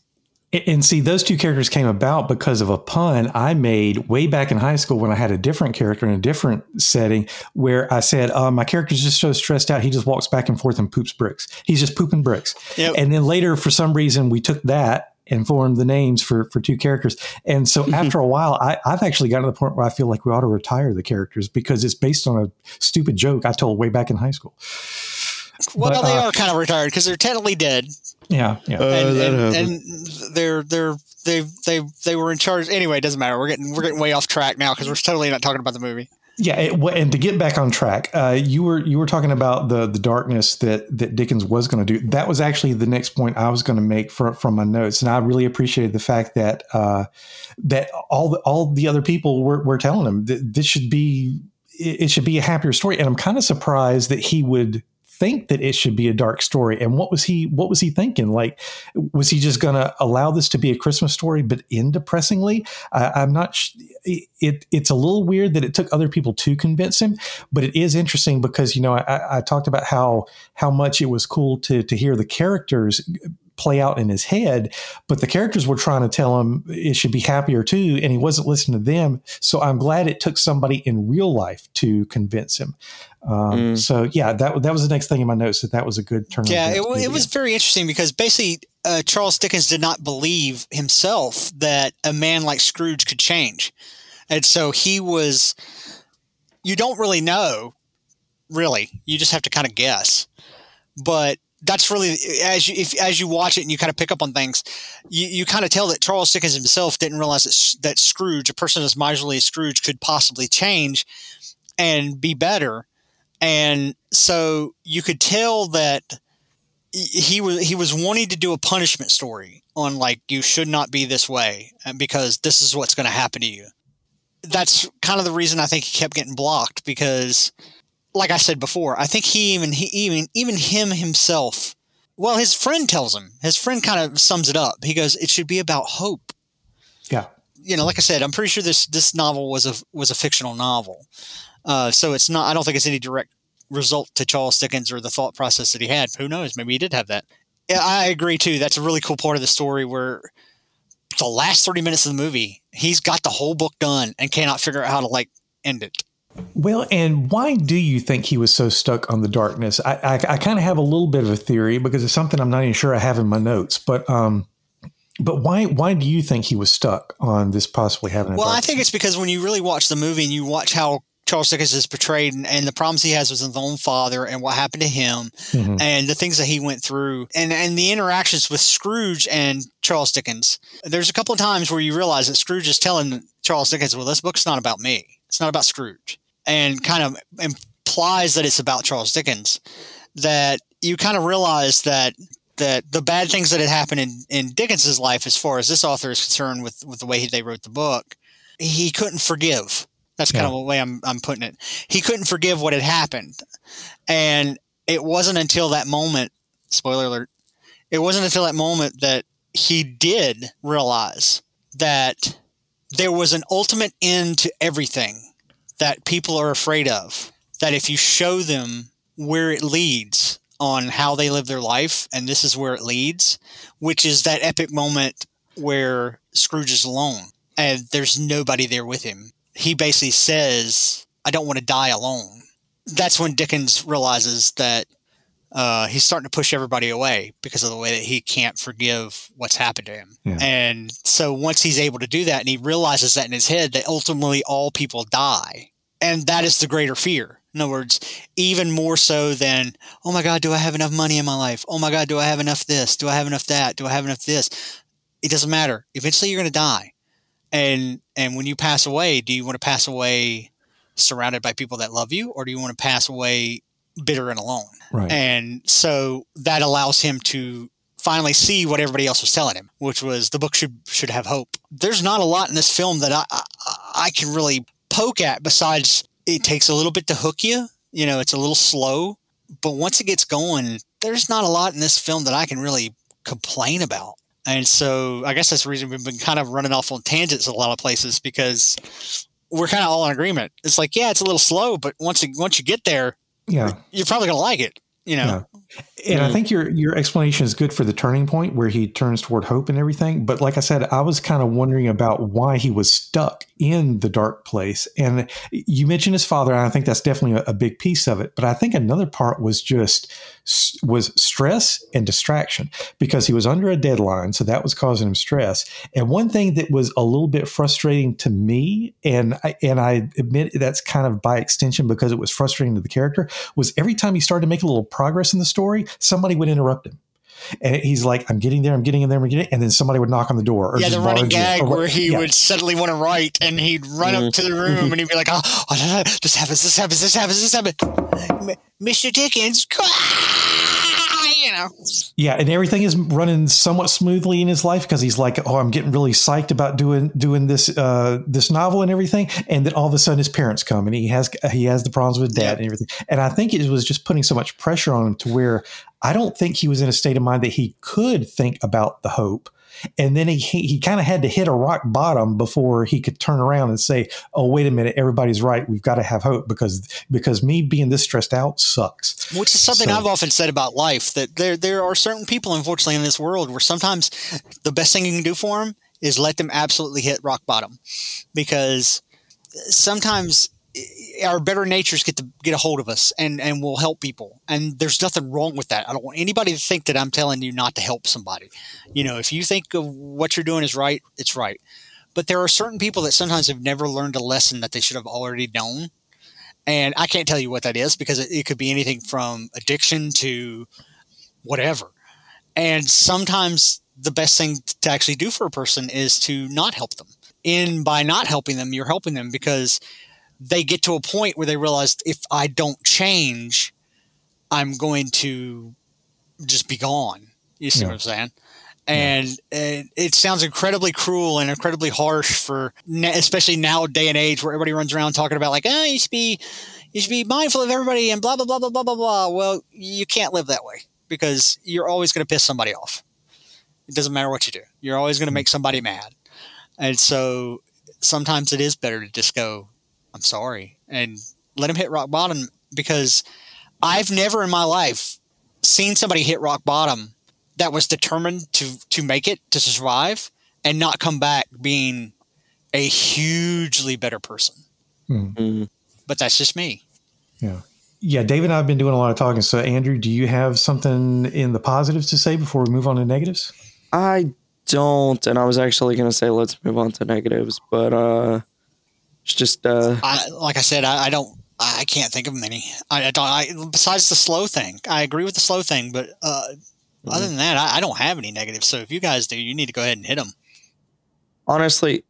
And- And see, those two characters came about because of a pun I made way back in high school when I had a different character in a different setting where I said, uh, My character's just so stressed out, he just walks back and forth and poops bricks. He's just pooping bricks. Yep. And then later, for some reason, we took that and formed the names for, for two characters. And so after a while, I, I've actually gotten to the point where I feel like we ought to retire the characters because it's based on a stupid joke I told way back in high school. Well, But, they uh, are kind of retired because they're technically dead, Yeah. Yeah. Uh, and, and, and they're they're they they they were in charge. Anyway, it doesn't matter. We're getting we're getting way off track now because we're totally not talking about the movie. Yeah, it, and to get back on track, uh, you were you were talking about the the darkness that that Dickens was going to do. That was actually the next point I was going to make for, from my notes, and I really appreciated the fact that uh, that all the, all the other people were, were telling him that this should be it, should be a happier story, and I'm kind of surprised that he would think that it should be a dark story and what was he what was he thinking? Like was he just going to allow this to be a christmas story but end depressingly? I, i'm not sh- it it's a little weird that it took other people to convince him but it is interesting because you know I, I talked about how how much it was cool to to hear the characters uh, play out in his head but the characters were trying to tell him it should be happier too and he wasn't listening to them. So i'm glad it took somebody in real life to convince him um, Mm. so yeah that that was the next thing in my notes that that was a good turn Yeah, it, events wa- to it was very interesting because basically uh, Charles Dickens did not believe himself that a man like Scrooge could change, and so he was. You don't really know, really. You just have to kind of guess, but that's really as you if as you watch it and you kind of pick up on things, you, you kind of tell that Charles Dickens himself didn't realize that that Scrooge, a person as miserly as Scrooge, could possibly change and be better, and so you could tell that he- was he was wanting to do a punishment story on like you should not be this way uh, because this is what's going to happen to you. That's kind of the reason I think he kept getting blocked because, like I said before, I think he even he even even him himself. Well, his friend tells him. His friend kind of sums it up. He goes, "It should be about hope." yeah you know, like I said, I'm pretty sure this this novel was a was a fictional novel, uh, so it's not. I don't think it's any direct result to Charles Dickens or the thought process that he had. Who knows? Maybe he did have that. Yeah, I agree too. That's a really cool part of the story where the last 30 minutes of the movie, he's got the whole book done and cannot figure out how to like end it. Well, and why do you think he was so stuck on the darkness? I, I, I kind of have a little bit of a theory because it's something I'm not even sure I have in my notes. But um, but why why do you think he was stuck on this possibly having? A Well, I think it's because when you really watch the movie and you watch how Charles Dickens is portrayed and, and the problems he has with his own father and what happened to him Mhm. and the things that he went through and, and the interactions with Scrooge and Charles Dickens. There's a couple of times where you realize that Scrooge is telling Charles Dickens, well, this book's not about me. It's not about Scrooge. And kind of implies that it's about Charles Dickens. That you kind of realize that that the bad things that had happened in, in Dickens's life, as far as this author is concerned with, with the way they wrote the book, he couldn't forgive. That's kind Yeah. of the way I'm, I'm putting it. He couldn't forgive what had happened. And it wasn't until that moment, spoiler alert, it wasn't until that moment that he did realize that there was an ultimate end to everything that people are afraid of. That if you show them where it leads on how they live their life, and this is where it leads, which is that epic moment where Scrooge is alone and there's nobody there with him. He basically says, I don't want to die alone. That's when Dickens realizes that uh, he's starting to push everybody away because of the way that he can't forgive what's happened to him. Yeah. And so once he's able to do that and he realizes that in his head, that ultimately all people die. And that is the greater fear. In other words, even more so than, oh my God, do I have enough money in my life? Oh my God, do I have enough this? Do I have enough that? Do I have enough this? It doesn't matter. Eventually you're going to die. And and when you pass away, do you want to pass away surrounded by people that love you or do you want to pass away bitter and alone? right. And so that allows him to finally see what everybody else was telling him, which was the book should should have hope. There's not a lot in this film that I I, I can really poke at besides it takes a little bit to hook you. You know, it's a little slow, but once it gets going, there's not a lot in this film that I can really complain about. And so I guess that's the reason we've been kind of running off on tangents in a lot of places because we're kind of all in agreement. It's like, yeah, it's a little slow, but once you, once you get there, yeah. you're probably gonna like it. You know, And I Mm. think your your explanation is good for the turning point where he turns toward hope and everything. But like I said, I was kind of wondering about why he was stuck in the dark place. And you mentioned his father, and I think that's definitely a, a big piece of it. But I think another part was just was stress and distraction because he was under a deadline, so that was causing him stress. And one thing that was a little bit frustrating to me, and I, and I admit that's kind of by extension because it was frustrating to the character, was every time he started to make a little progress in the story, somebody would interrupt him. And he's like, I'm getting there, I'm getting in there, I'm getting and then somebody would knock on the door. Or yeah, the running gag or where he yeah. would suddenly want to write and he'd run up mm-hmm. to the room mm-hmm. and he'd be like, oh, oh, this happens, this happens, this happens, this happens. M- Mr. Dickens, know. Yeah, and everything is running somewhat smoothly in his life because he's like, "Oh, I'm getting really psyched about doing doing this uh, this novel and everything." And then all of a sudden, his parents come, and he has he has the problems with dad Yeah. and everything. And I think it was just putting so much pressure on him to where I don't think he was in a state of mind that he could think about the hope. And then he he, kind of had to hit a rock bottom before he could turn around and say, "Oh, wait a minute, everybody's right. We've got to have hope because because me being this stressed out sucks." Which is something So- I've often said about life that there there are certain people, unfortunately, in this world where sometimes the best thing you can do for them is let them absolutely hit rock bottom, because sometimes our better natures get to get a hold of us and and will help people, and there's nothing wrong with that. I don't want anybody to think that I'm telling you not to help somebody. You know, if you think of what you're doing is right, it's right. But there are certain people that sometimes have never learned a lesson that they should have already known and I can't tell you what that is because it, it could be anything from addiction to whatever. And sometimes the best thing to actually do for a person is to not help them. In by not helping them, you're helping them because they get to a point where they realize if I don't change, I'm going to just be gone. You see Yeah. what I'm saying? And, and it sounds incredibly cruel and incredibly harsh for, especially now day and age where everybody runs around talking about like, oh, you should be, you should be mindful of everybody and blah blah blah blah blah blah blah. Well, you can't live that way because you're always going to piss somebody off. It doesn't matter what you do. You're always going to hmm. make somebody mad, and so sometimes it is better to just go, "I'm sorry," and let him hit rock bottom because I've never in my life seen somebody hit rock bottom that was determined to to make it to survive and not come back being a hugely better person. Mm. But that's just me. Yeah. Yeah, David and I have been doing a lot of talking. So, Andrew, do you have something in the positives to say before we move on to negatives? I don't, and I was actually gonna say let's move on to negatives, but uh, it's just uh, I, like I said, I, I don't, I can't think of many. I, I don't. I, besides the slow thing, I agree with the slow thing, but uh, other than that, I, I don't have any negatives. So if you guys do, you need to go ahead and hit them. honestly,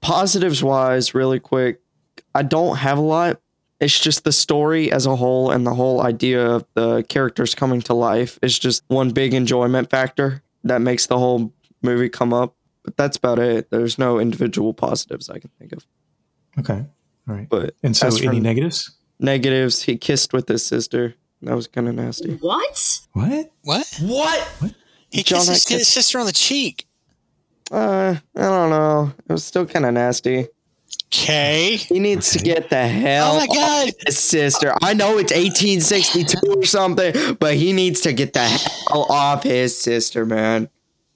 positives wise, really quick, I don't have a lot. It's just the story as a whole and the whole idea of the characters coming to life is just one big enjoyment factor that makes the whole movie come up. But that's about it. There's no individual positives I can think of. Okay. All right. But And so, as any negatives? negatives, he kissed with his sister. That was kind of nasty. What? What? What? What? He John kissed his, Atkins. his sister on the cheek. Uh, I don't know. It was still kind of nasty. Okay. He needs to get the hell Oh my God. off his sister. I know it's 1862 or something, but he needs to get the hell off his sister, man.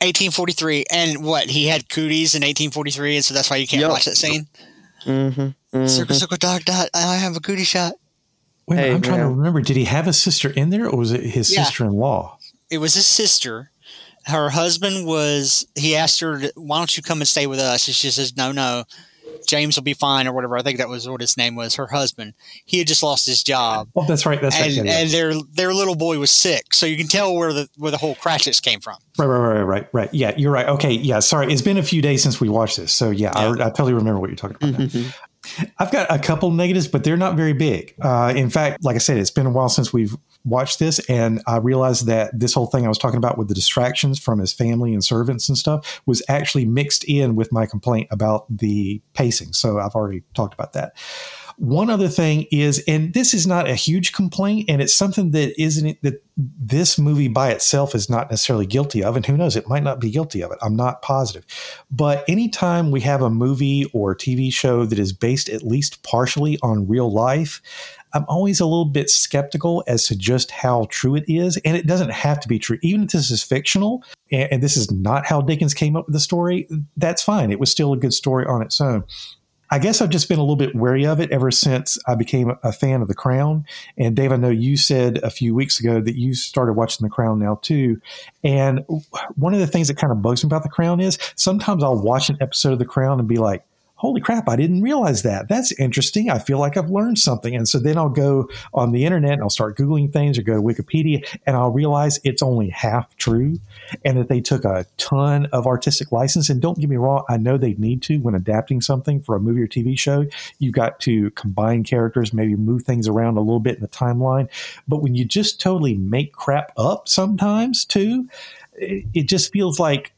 1843, and what? He had cooties in 1843, and so that's why you can't Yep. watch that scene. Mm-hmm. Circle, circle, dog, dot. I have a cootie shot. Wait, Hey, I'm trying to remember. Did he have a sister in there or was it his Yeah. sister in law? It was his sister. Her husband was. He asked her, "Why don't you come and stay with us?" And she says, "No, no. James will be fine, or whatever." I think that was what his name was. Her husband. He had just lost his job, Oh, that's right. That's and Yeah, yeah. and their their little boy was sick. So you can tell where the where the whole Cratchits came from. Right, right, right, right, right. Yeah, you're right. Okay, yeah. Sorry, it's been a few days since we watched this, so yeah, I, I totally remember what you're talking about. Mm-hmm. I've got a couple negatives, but they're not very big. Uh, in fact, like I said, it's been a while since we've watched this, and I realized that this whole thing I was talking about with the distractions from his family and servants and stuff was actually mixed in with my complaint about the pacing. So I've already talked about that. One other thing is, and this is not a huge complaint, and it's something that isn't that this movie by itself is not necessarily guilty of, and who knows, it might not be guilty of it. I'm not positive. But anytime we have a movie or TV show that is based at least partially on real life, I'm always a little bit skeptical as to just how true it is. And it doesn't have to be true. Even if this is fictional and, this is not how Dickens came up with the story, that's fine. It was still a good story on its own. I guess I've just been a little bit wary of it ever since I became a fan of The Crown. And Dave, I know you said a few weeks ago that you started watching The Crown now too. And one of the things that kind of bugs me about The Crown is sometimes I'll watch an episode of The Crown and be like, holy crap, I didn't realize that. That's interesting. I feel like I've learned something. And so then I'll go on the internet and I'll start Googling things or go to Wikipedia and I'll realize it's only half true and that they took a ton of artistic license. And don't get me wrong, I know they need to when adapting something for a movie or TV show. You've got to combine characters, maybe move things around a little bit in the timeline. But when you just totally make crap up sometimes too, it, just feels like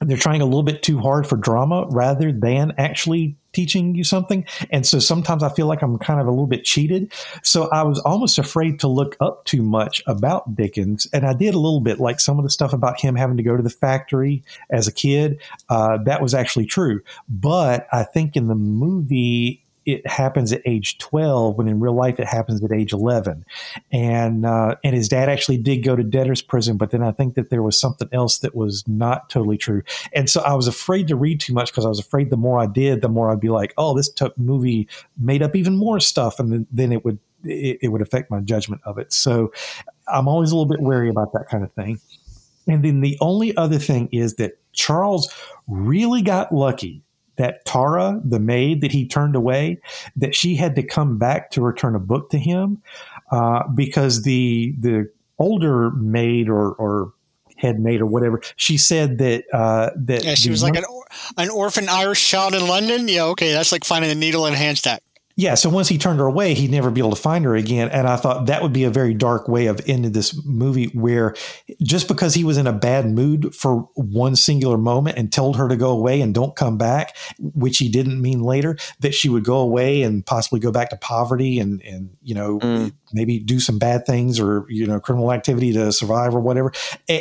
they're trying a little bit too hard for drama rather than actually teaching you something. And so sometimes I feel like I'm kind of a little bit cheated. So I was almost afraid to look up too much about Dickens. And I did a little bit, like some of the stuff about him having to go to the factory as a kid. Uh, that was actually true. But I think in the movie, it happens at age 12 when in real life it happens at age 11 and uh, and his dad actually did go to debtor's prison but then i think that there was something else that was not totally true. And so i was afraid to read too much because i was afraid the more i did the more i'd be like oh this took movie made up even more stuff and then, then it would it, it would affect my judgment of it. So i'm always a little bit wary about that kind of thing. And then the only other thing is that charles really got lucky that Tara, the maid that he turned away, that she had to come back to return a book to him uh, because the the older maid or, or head maid or whatever, she said that uh, that Yeah, she was like an, or- an orphan Irish child in London. Yeah, okay, that's like finding a needle in a haystack. Yeah, so once he turned her away, he'd never be able to find her again. And I thought that would be a very dark way of ending this movie where just because he was in a bad mood for one singular moment and told her to go away and don't come back, which he didn't mean later, that she would go away and possibly go back to poverty and, and you know, Mm. Maybe do some bad things or, you know, criminal activity to survive or whatever.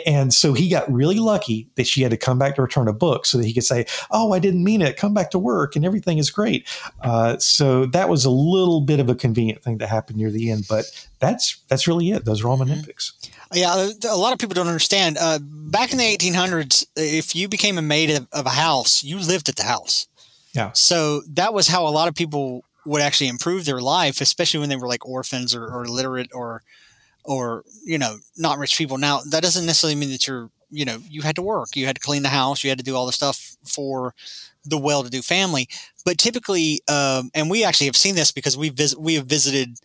And so he got really lucky that she had to come back to return a book so that he could say, Oh, I didn't mean it. Come back to work and everything is great. Uh, so that was a little bit of a convenient thing that happened near the end, but that's that's really it. Those are all my nitpicks. Yeah, uh, a lot of people don't understand. Uh, back in the 1800s, if you became a maid of, of a house, you lived at the house. Yeah. So that was how a lot of people would actually improve their life, especially when they were like orphans or, or illiterate or, or you know, not rich people. Now that doesn't necessarily mean that you're, you know, you had to work, you had to clean the house, you had to do all the stuff for the well-to-do family. But typically, um, and we actually have seen this because we visit, we have visited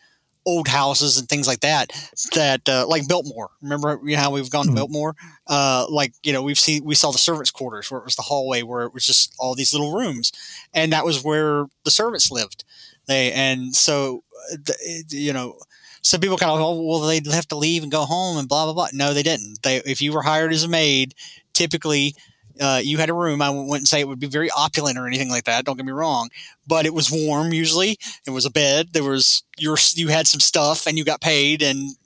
old houses and things like that that uh, like Biltmore. Remember you know, how we've gone to Mhm. Biltmore? Uh, like you know we've seen we saw the servants' quarters where it was the hallway where it was just all these little rooms, and that was where the servants lived. They and so uh, you know. Some people kind of, oh, well, they'd have to leave and go home and blah blah blah. No, they didn't. They, if you were hired as a maid, typically uh, you had a room. I wouldn't say it would be very opulent or anything like that. Don't get me wrong, but it was warm. Usually, it was a bed. There was your you had some stuff, and you got paid, and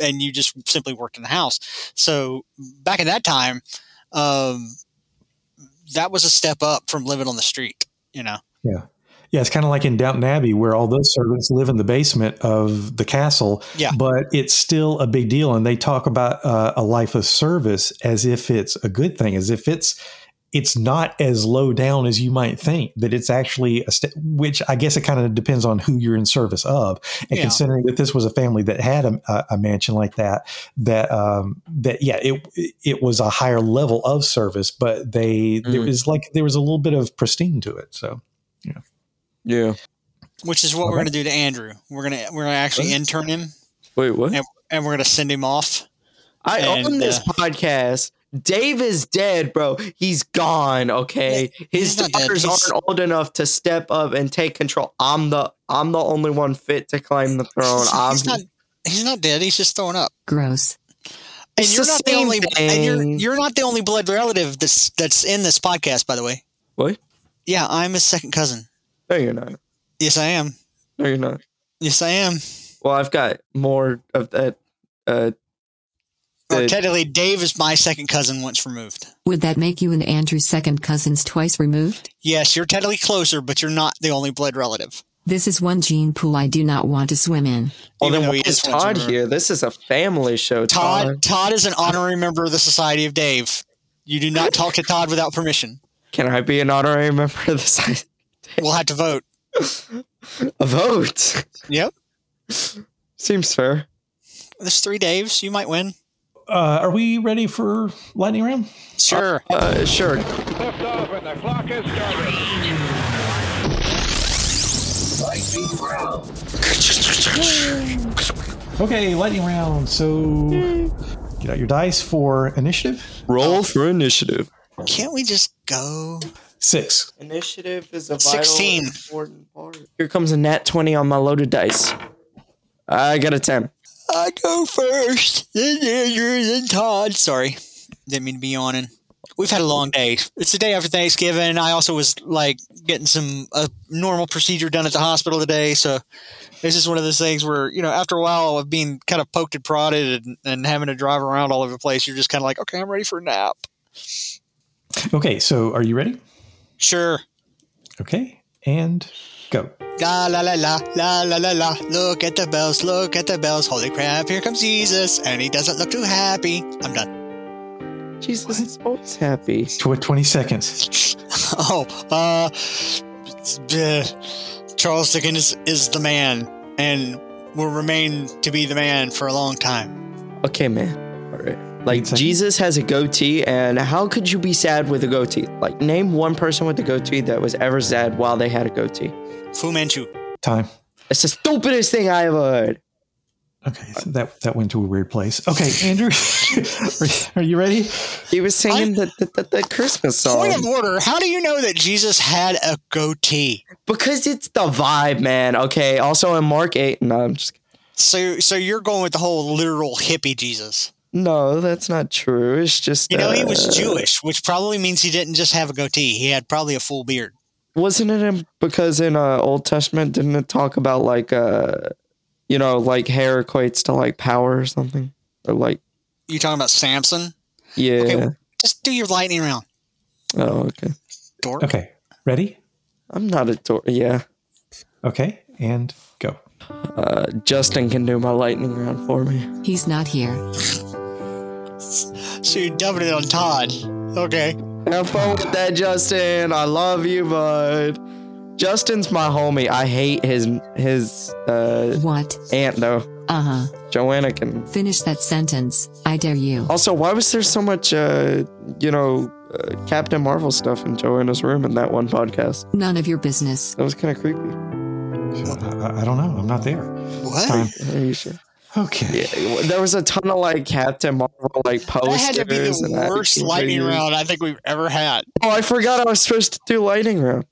and you just simply worked in the house. So back in that time, um, that was a step up from living on the street. You know, Yeah, it's kind of like in Downton Abbey, where all those servants live in the basement of the castle. Yeah. but it's still a big deal, and they talk about uh, a life of service as if it's a good thing, as if it's it's not as low down as you might think. That it's actually a st- which I guess it kind of depends on who you're in service of, and Yeah. considering that this was a family that had a, a, mansion like that, that um, that yeah, it it was a higher level of service, but they there Mm. was like there was a little bit of pristine to it. So Yeah. which is what we're going to do to Andrew. We're gonna we're gonna actually intern him, Wait, what? Yeah. and we're gonna send him off. I And, own this uh, podcast. Dave is dead, bro. He's gone. Okay, his he's daughters aren't old enough to step up and take control. I'm the I'm the only one fit to claim the throne. He's, I'm he's not he's not dead. He's just throwing up. Gross. And It's you're the not the same only and you're you're not the only blood relative that's that's in this podcast, by the way. what? Yeah, I'm his second cousin. No, you're not. Yes, I am. No, you're not. Yes, I am. Well, I've got more of that. Uh, Or the- technically, Dave is my second cousin once removed. Would that make you and Andrew's second cousins twice removed? Yes, you're technically closer, but you're not the only blood relative. This is one gene pool I do not want to swim in. well, Even then though why he is is Todd here? This is a family show. Todd, Todd, Todd is an honorary member of the Society of Dave. You do not talk to Todd without permission. can I be an honorary member of the site? We'll have to vote. A vote Yep. seems fair. There's three Daves. You might win. Uh, are we ready for lightning round? Sure. Uh, sure. Liftoff and the clock has started. Okay, lightning round. So get out your dice for initiative. Roll for initiative. Can't we just go? Six. Initiative is a 16. vital, important part. Here comes a nat 20 on my loaded dice. I got a 10. I go first. Then Andrew, then Todd. Sorry. Didn't mean to be yawning. We've had a long day. It's the day after Thanksgiving. I also was like getting some a normal procedure done at the hospital today. So it's just one of those things where, you know, after a while of being kind of poked and prodded and, and having to drive around all over the place, you're just kind of like, okay, I'm ready for a nap. Okay, so are you ready? Sure. Okay, and go. La la la la la la la la. Look at the bells. Look at the bells. Holy crap! Here comes Jesus, and he doesn't look too happy. I'm done. Jesus is always happy. Tw- 20 seconds. Oh, uh, uh, Charles Dickens is the man, and will remain to be the man for a long time. Okay, man. All right. Like, Jesus has a goatee, and how could you be sad with a goatee? Like, name one person with a goatee that was ever sad while they had a goatee. Fu Manchu. Time. It's the stupidest thing I ever heard. Okay, so that that went to a weird place. Okay, Andrew, are, are you ready? He was singing the, the, the, the Christmas Point of song. order. How do you know that Jesus had a goatee? Because it's the vibe, man. Okay. Also, in Mark 8, no, I'm just So, so you're going with the whole literal hippie Jesus. No, that's not true. It's just You know, he was uh, Jewish, which probably means he didn't just have a goatee. He had probably a full beard. Wasn't it in, because in uh, Old Testament didn't it talk about like uh you know like hair equates to like power or something or like You talking about Samson? yeah Okay. Just do your lightning round, oh okay dork. Okay, ready? I'm not a dork. yeah Okay, and go. uh Justin can do my lightning round for me He's not here. So you're dumping it on Todd. Okay. Have fun with that, Justin. I love you, bud. Justin's my homie. I hate his his uh What? aunt though. Uh huh. Joanna can. Finish that sentence. I dare you. Also, why was there so much uh you know uh, Captain Marvel stuff in Joanna's room in that one podcast? None of your business. That was kind of creepy. I, I don't know. I'm not there. What? Time. Are you sure? Okay. Yeah, there was a ton of like Captain Marvel like That posters. had to be the worst lightning figures. round I think we've ever had. Oh, I forgot I was supposed to do lightning round.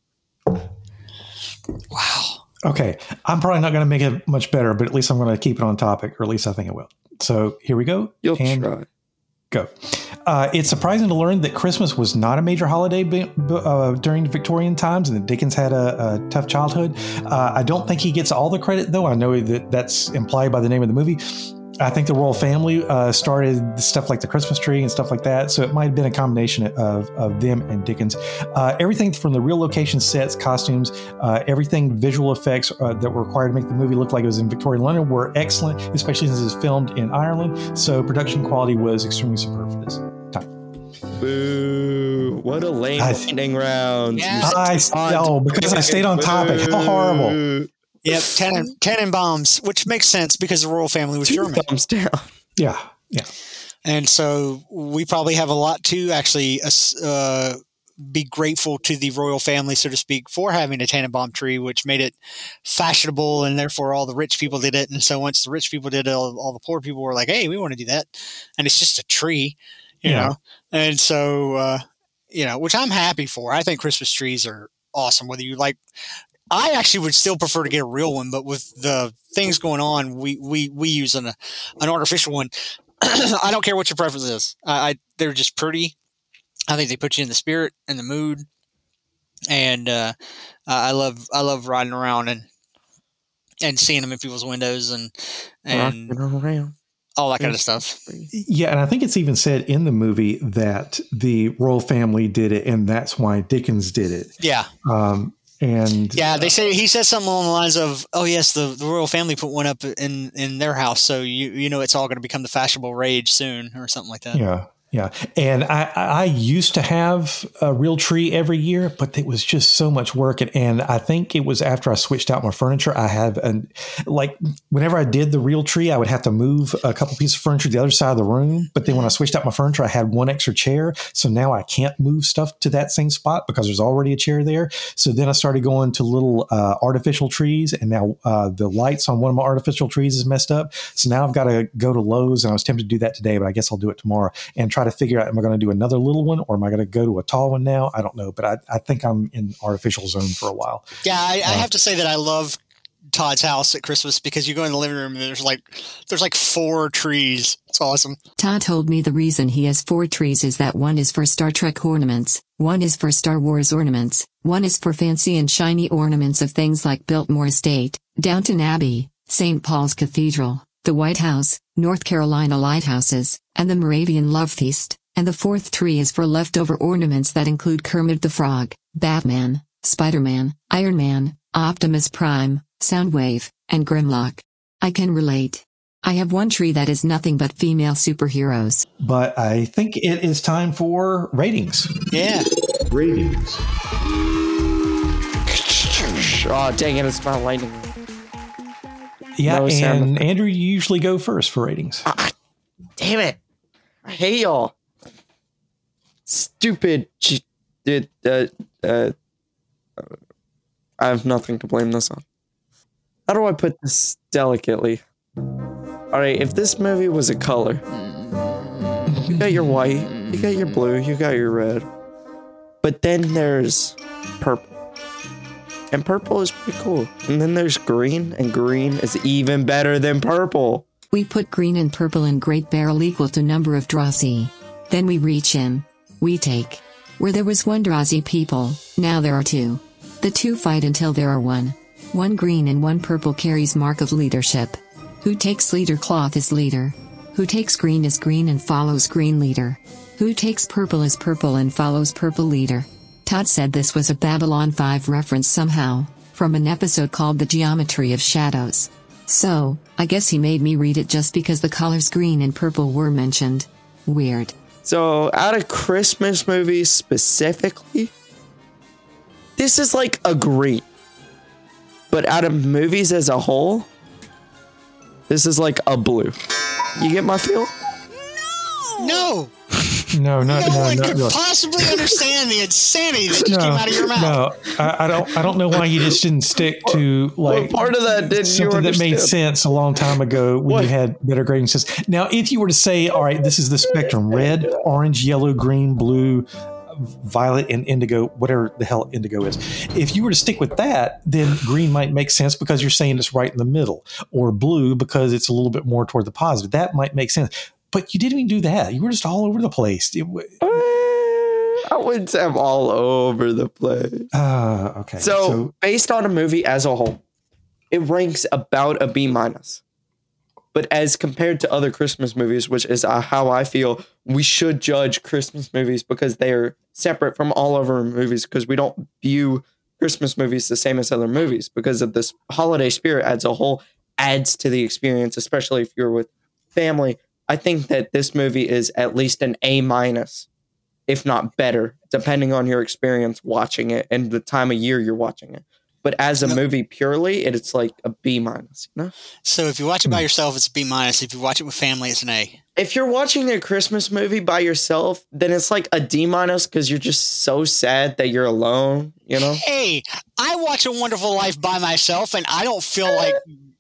Wow. Okay. I'm probably not going to make it much better, but at least I'm going to keep it on topic, or at least I think it will. So here we go. You'll and try. go. Uh, it's surprising to learn that Christmas was not a major holiday be, b- uh, during Victorian times, and that Dickens had a, a tough childhood. Uh, I don't think he gets all the credit, though. I know that that's implied by the name of the movie. I think the royal family uh, started stuff like the Christmas tree and stuff like that, so it might have been a combination of, of them and Dickens. Uh, everything from the real location sets, costumes, uh, everything visual effects uh, that were required to make the movie look like it was in Victorian London were excellent, especially since it was filmed in Ireland. So production quality was extremely superb for this time. Boo! What a lame I- lightning round. Yeah. I oh, because I stayed on topic. How horrible! Yep. Tannenbaums, which makes sense because the royal family was Two German. thumbs down. Yeah, yeah. And so we probably have a lot to actually uh, be grateful to the royal family, so to speak, for having a Tannenbaum tree, which made it fashionable, and therefore all the rich people did it. And so once the rich people did it, all, all the poor people were like, "Hey, we want to do that," and it's just a tree, you Yeah. know. And so, uh, you know, which I'm happy for. I think Christmas trees are awesome. Whether you like, I actually would still prefer to get a real one, but with the things going on, we we we use an an artificial one. I don't care what your preference is. I, I they're just pretty. I think they put you in the spirit and the mood, and uh, I love I love riding around and and seeing them in people's windows and and all that kind of stuff. Yeah, and I think it's even said in the movie that the royal family did it, and that's why Dickens did it. Yeah, Um, and yeah. They say he says something along the lines of, "Oh yes, the, the royal family put one up in in their house, so you you know it's all going to become the fashionable rage soon, or something like that." Yeah. Yeah. And I, I used to have a real tree every year, but it was just so much work. And, and I think it was after I switched out my furniture, I have an, like, whenever I did the real tree, I would have to move a couple pieces of furniture to the other side of the room. But then when I switched out my furniture, I had one extra chair. So now I can't move stuff to that same spot because there's already a chair there. So then I started going to little uh, artificial trees. And now uh, the lights on one of my artificial trees is messed up. So now I've got to go to Lowe's. And I was tempted to do that today, but I guess I'll do it tomorrow and try to figure out am I going to do another little one or am I going to go to a tall one now? I don't know, but I, I think I'm in artificial zone for a while. Yeah, I, I uh, have to say that I love Todd's house at Christmas because you go in the living room and there's like there's like four trees. It's awesome. Todd told me the reason he has four trees is that one is for Star Trek ornaments, one is for Star Wars ornaments, one is for fancy and shiny ornaments of things like Biltmore Estate, Downton Abbey, St. Paul's Cathedral, the White House, North Carolina lighthouses, and the Moravian Love Feast, and the fourth tree is for leftover ornaments that include Kermit the Frog, Batman, Spider-Man, Iron Man, Optimus Prime, Soundwave, and Grimlock. I can relate. I have one tree that is nothing but female superheroes. But I think it is time for ratings. Yeah. Ratings. Oh, dang it, it's not lightning. Yeah, No and. Andrew, you usually go first for ratings. Damn it. I hate y'all. Stupid. It, uh, uh, I have nothing to blame this on. How do I put this delicately? Alright, if this movie was a color, you got your white, you got your blue, you got your red. But then there's purple. And purple is pretty cool. And then there's green, and green is even better than purple. We put green and purple in great barrel equal to number of Drazi. Then we reach in. We take. Where there was one Drazi people, now there are two. The two fight until there are one. One green and one purple carries mark of leadership. Who takes leader cloth is leader. Who takes green is green and follows green leader. Who takes purple is purple and follows purple leader. Todd said this was a Babylon 5 reference somehow, from an episode called The Geometry of Shadows. So, I guess he made me read it just because the colors green and purple were mentioned. Weird. So, out of Christmas movies specifically, this is like a green. But out of movies as a whole, this is like a blue. You get my feel? No, No, no, no, no, one no, could no. possibly understand the insanity that just came out of your mouth. No, I, I don't. I don't know why you just didn't stick to like what part of that didn't you something that made sense a long time ago when What? you had better grading systems. Now, if you were to say, all right, this is the spectrum: red, orange, yellow, green, blue, violet, and indigo, whatever the hell indigo is. If you were to stick with that, then green might make sense because you're saying it's right in the middle, or blue because it's a little bit more toward the positive. That might make sense. But you didn't even do that. You were just all over the place. It, wa- I wouldn't say I'm all over the place. uh, okay. So, based on a movie as a whole, it ranks about a B minus. But as compared to other Christmas movies, which is uh, how I feel, we should judge Christmas movies because they are separate from all other movies because we don't view Christmas movies the same as other movies because of this holiday spirit as a whole adds to the experience, especially if you're with family. I think that this movie is at least an A minus, if not better, depending on your experience watching it and the time of year you're watching it. But as a movie purely, it- it's like a B minus. You know, So if you watch it by Hmm. yourself, it's a B minus. If you watch it with family, it's an A. if you're watching a Christmas movie by yourself, then it's like a D minus because you're just so sad that you're alone. You know, Hey, I watch A Wonderful Life by myself, and I don't feel like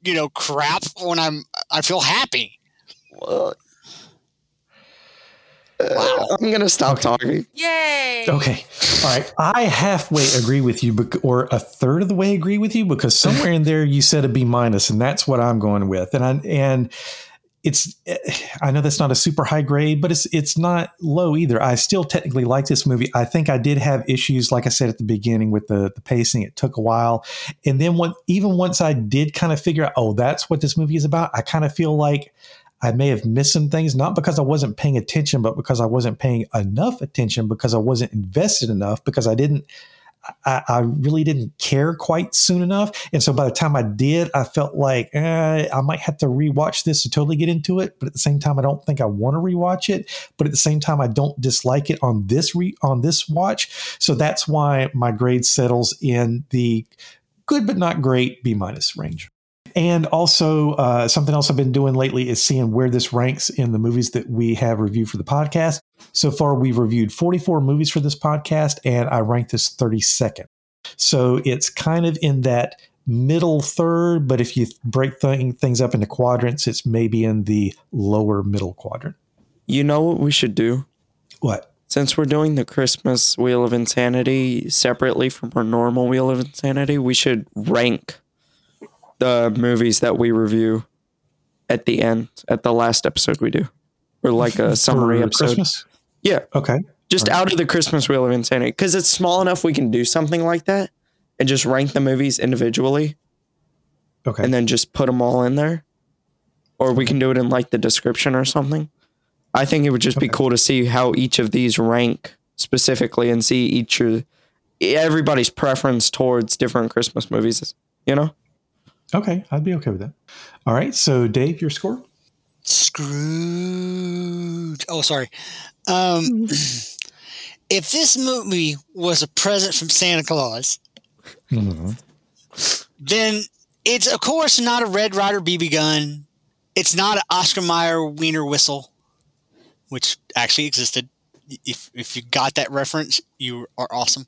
you know crap when I'm. I feel happy. Well, uh, I'm gonna stop talking. Yay! Okay. All right. I halfway agree with you, or a third of the way agree with you, because somewhere in there you said a B minus, and that's what I'm going with. And I and it's I know that's not a super high grade, but it's it's not low either. I still technically like this movie. I think I did have issues, like I said at the beginning, with the the pacing. It took a while, and then when even once I did kind of figure out, oh, that's what this movie is about. I kind of feel like. I may have missed some things, not because I wasn't paying attention, but because I wasn't paying enough attention, because I wasn't invested enough, because I didn't, I, I really didn't care quite soon enough. And so by the time I did, I felt like eh, I might have to rewatch this to totally get into it. But at the same time, I don't think I want to rewatch it. But at the same time, I don't dislike it on this re, on this watch. So that's why my grade settles in the good but not great B minus range. And also, uh, something else I've been doing lately is seeing where this ranks in the movies that we have reviewed for the podcast. So far, we've reviewed 44 movies for this podcast, and I ranked this 32nd. So it's kind of in that middle third, but if you break th- things up into quadrants, it's maybe in the lower middle quadrant. You know what we should do? What? Since we're doing the Christmas Wheel of Insanity separately from our normal Wheel of Insanity, we should rank the movies that we review at the end, at the last episode we do, or like a summary For episode. Christmas? Yeah, Okay. just Right. out of the Christmas Wheel of Insanity, because it's small enough we can do something like that and just rank the movies individually, Okay. and then just put them all in there, or we can do it in like the description or something. I think it would just be cool to see how each of these rank specifically and see each of everybody's preference towards different Christmas movies. You know, okay. I'd be okay with that. All right. So, Dave, your score? Scrooge. Oh, sorry. Um, if this movie was a present from Santa Claus, Mhm. then it's of course not a Red Ryder BB gun. It's not an Oscar Mayer Wiener whistle, which actually existed. If if you got that reference, you are awesome.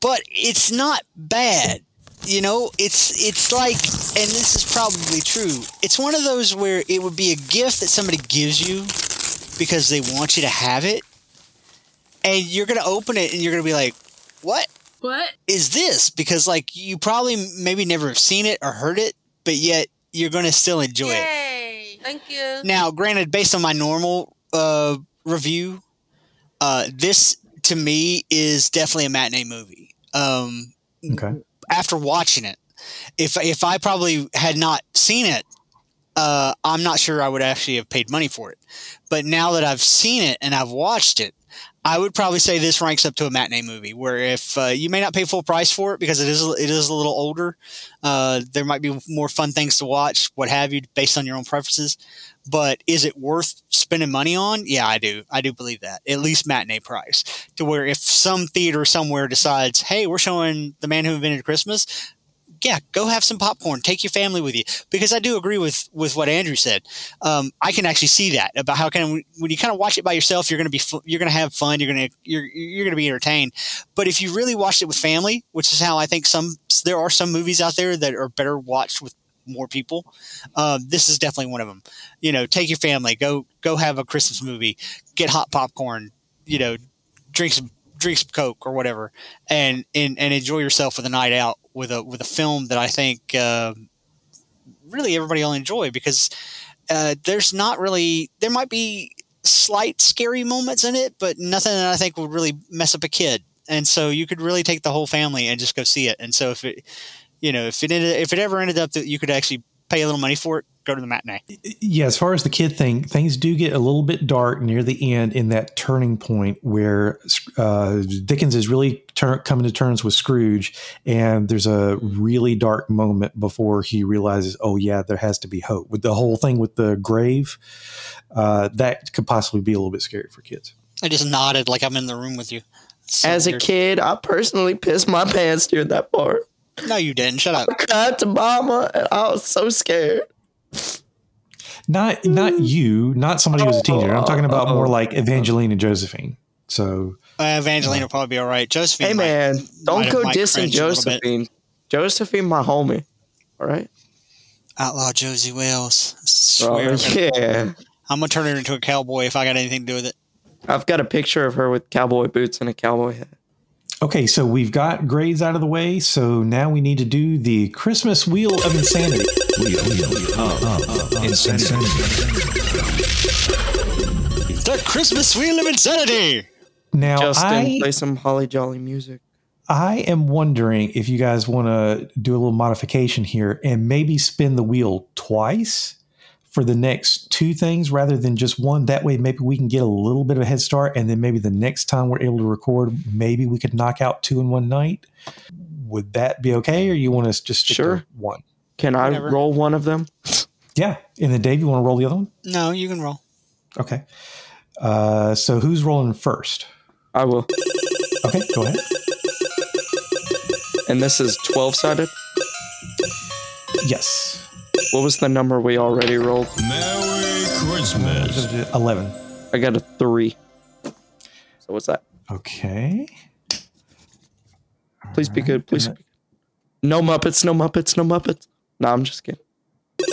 But it's not bad. You know, it's it's like and this is probably true. It's one of those where it would be a gift that somebody gives you because they want you to have it. And you're going to open it and you're going to be like, "What? What? is this because like you probably maybe never have seen it or heard it but yet you're going to still enjoy it Yay! Thank you. now granted based on my normal uh review uh this to me is definitely a matinee movie um Okay. After watching it if if i probably had not seen it uh i'm not sure i would actually have paid money for it but now that i've seen it and i've watched it I would probably say this ranks up to a matinee movie, where if uh, you may not pay full price for it because it is it is a little older, uh, there might be more fun things to watch, what have you, based on your own preferences. But is it worth spending money on? Yeah, I do. I do believe that at least matinee price. To where if some theater somewhere decides, hey, we're showing The Man Who Invented Christmas, yeah, go have some popcorn. Take your family with you because I do agree with with what Andrew said. Um, I can actually see that about how can when you kind of watch it by yourself, you're going to be fu- you're going to have fun. You're going to you're you're going to be entertained. But if you really watched it with family, which is how I think some there are some movies out there that are better watched with more people. Uh, this is definitely one of them. You know, take your family, go go have a Christmas movie, get hot popcorn. You know, drink some drink some coke or whatever, and and, and enjoy yourself with a night out with a with a film that I think uh, really everybody will enjoy because uh, there's not really there might be slight scary moments in it, but nothing that I think would really mess up a kid. And so you could really take the whole family and just go see it. And so if it, you know, if it ended, if it ever ended up that you could actually pay a little money for it, go to the matinee. Yeah, as far as the kid thing, things do get a little bit dark near the end in that turning point where uh, Dickens is really tur- coming to terms with Scrooge, and there's a really dark moment before he realizes, oh yeah, there has to be hope. With the whole thing with the grave, uh, that could possibly be a little bit scary for kids. I just nodded like I'm in the room with you. So As a kid, I personally pissed my pants during that part. No, you didn't. Shut up. I cried to mama, and I was so scared. Not not you, not somebody who was a teenager. I'm talking about more Oh. like Evangeline and Josephine. So Uh, Evangeline will probably be all right. Josephine. Hey might- man, might don't have- go might dissing cringe a little bit. Josephine. Josephine, my homie. All right. Outlaw Josie Wales. I Oh, swear. yeah. I'm gonna turn her into a cowboy if I got anything to do with it. I've got a picture of her with cowboy boots and a cowboy hat. Okay, so we've got grades out of the way. So now we need to do the Christmas Wheel of Insanity. The Christmas Wheel of Insanity. Now, Justin, I, play some Holly Jolly music. I am wondering if you guys want to do a little modification here and maybe spin the wheel twice for the next two things rather than just one. That way, maybe we can get a little bit of a head start. And then maybe the next time we're able to record, maybe we could knock out two in one night. Would that be okay? Or you want us just stick to Sure. one? Can I Whatever. roll one of them? Yeah. And then, Dave, you want to roll the other one? No, you can roll. Okay. Uh, so who's rolling first? I will. Okay, go ahead. And this is 12 sided. Yes. What was the number we already rolled? Merry Christmas. 11. I got a three. So what's that? Okay. Please be good. Please. Be good. No Muppets. No Muppets. No Muppets. No, I'm just kidding. All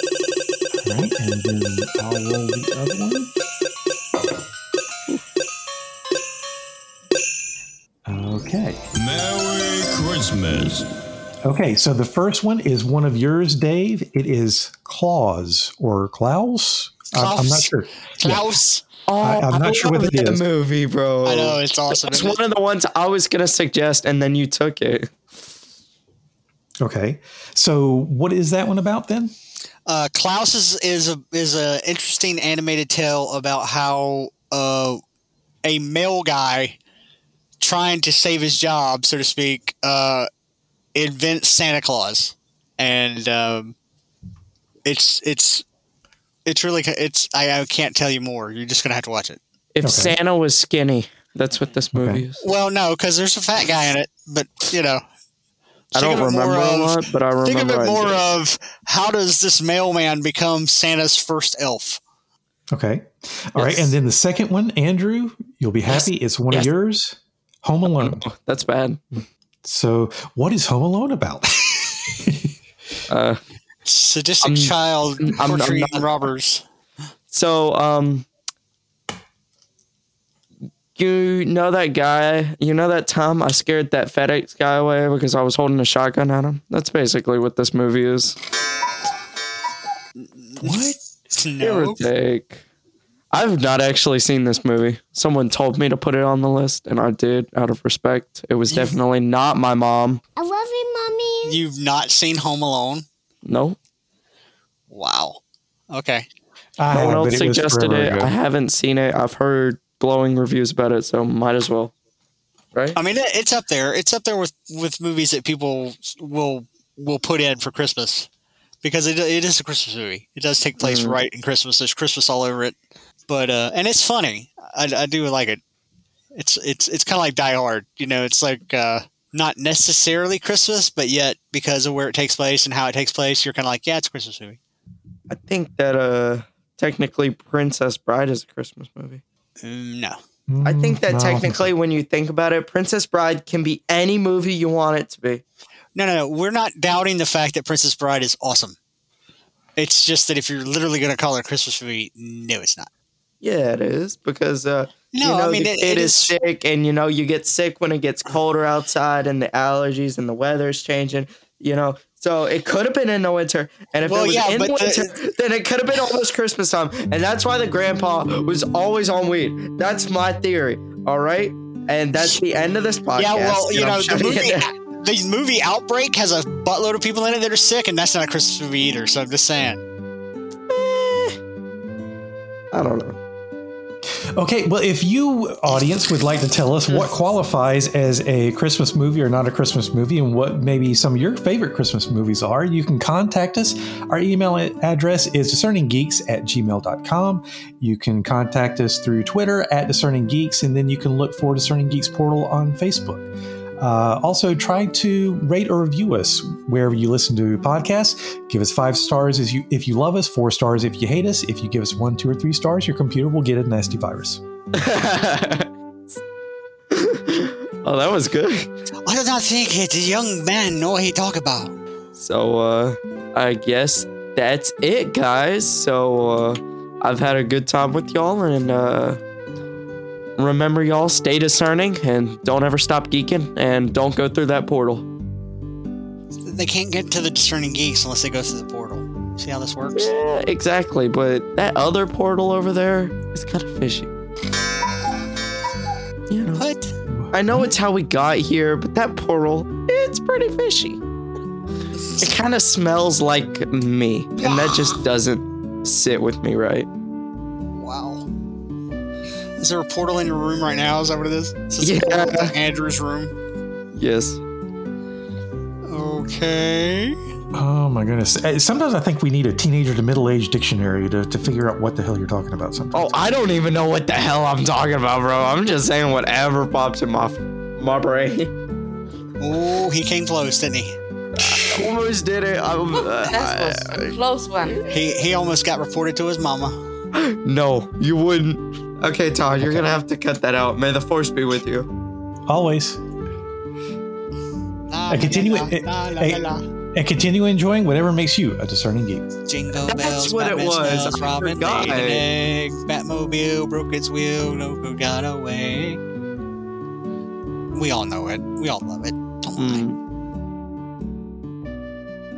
right, and then I'll roll the other one. Okay. Merry Christmas. Okay, so the first one is one of yours, Dave. It is Claus or Klaus. I'm- I'm not sure. Klaus. Oh, I- I'm not sure what love it that is. movie, bro. I know it's awesome. It's isn't it? one of the ones I was gonna suggest, and then you took it. Okay, so what is that one about then? Uh, Klaus is is a is a interesting animated tale about how uh, a male guy trying to save his job, so to speak, uh, invents Santa Claus, and um, it's it's it's really it's I, I can't tell you more. You're just gonna have to watch it. If Okay. Santa was skinny, that's what this movie Okay. is. Well, no, because there's a fat guy in it, but you know. I think don't of remember a of- lot, but I remember. Think of it more of how does this mailman become Santa's first elf? Okay, all right, Yes. and then the second one, Andrew, you'll be happy. It's one Yes. of yours, Home Alone. That's bad. So, what is Home Alone about? Uh, Sadistic I'm- child I'm- I'm not- robbers. so, um, you know that guy? You know that time I scared that FedEx guy away because I was holding a shotgun at him? That's basically what this movie is. what? Give or No. take. I've not actually seen this movie. Someone told me to put it on the list, and I did out of respect. It was definitely not my mom. I love you, mommy. You've not seen Home Alone? No, Wow. Okay. I no one have, else but it was suggested forever it. ago. I haven't seen it. I've heard glowing reviews about it, so might as well. Right? I mean, it's up there. It's up there with with movies that people will will put in for Christmas because it it is a Christmas movie. It does take place Mhm. right in Christmas. There's Christmas all over it, but uh, and it's funny. I, I do like it. It's it's it's kind of like Die Hard. You know, it's like uh, not necessarily Christmas, but yet because of where it takes place and how it takes place, you're kind of like, yeah, it's a Christmas movie. I think that uh technically Princess Bride is a Christmas movie. Mm, no, I think that Mm, no, I don't think so. technically when you think about it, Princess Bride can be any movie you want it to be. no, no, no. We're not doubting the fact that Princess Bride is awesome. It's just that if you're literally going to call it a Christmas movie, no, it's not. Yeah, it is because uh No, you know I mean the it, kid it is is. sick and you know you get sick when it gets colder outside and the allergies and the weather is changing, you know. So it could have been in the winter, and if Well, it was yeah, in but the- winter, then it could have been almost Christmas time, and that's why the grandpa was always on weed. That's my theory. All right, and that's the end of this podcast. Yeah, well, you know, the movie, the movie Outbreak has a buttload of people in it that are sick, and that's not a Christmas movie either. So I'm just saying. I don't know. Okay, well, if you, audience, would like to tell us what qualifies as a Christmas movie or not a Christmas movie and what maybe some of your favorite Christmas movies are, you can contact us. Our email address is discerninggeeks at gmail.com. You can contact us through Twitter at Discerning Geeks, and then you can look for Discerning Geeks Portal on Facebook. Uh, also, try to rate or review us wherever you listen to podcasts. Give us five stars if you if you love us, four stars if you hate us. If you give us one, two, or three stars, your computer will get a nasty virus. oh, that was good. I do not think it's a young man know what he talk about. So uh I guess that's it guys. So uh I've had a good time with y'all and uh remember y'all stay discerning and don't ever stop geeking and don't go through that portal. They can't get to the discerning geeks unless they go through the portal. See how this works? Yeah, exactly, but that other portal over there is kind of fishy. You know, What? I know it's how we got here, but that portal, it's pretty fishy. It kind of smells like me, and that just doesn't sit with me right. Wow. Is there a portal in your room right now? Is that what it is? Is this a Yeah. portal to Andrew's room. Yes. Okay. Oh my goodness! Uh, Sometimes I think we need a teenager to middle-aged dictionary to, to figure out what the hell you're talking about. sometimes. Oh, I don't even know what the hell I'm talking about, bro. I'm just saying whatever pops in my my brain. Oh, he came close, didn't he? Almost did it. I'm, uh, That was close one. He he almost got reported to his mama. no, you wouldn't. Okay, Todd, you're gonna have to cut that out. May the force be with you. Always. La, I continue la, it- la, la, hey. la, la. And continue enjoying whatever makes you a discerning geek. Jingle That's bells, what it was. smells, Robin forgot. laid an egg, Batmobile broke its wheel, Loco got away. We all know it. We all love it. Don't lie. Mm.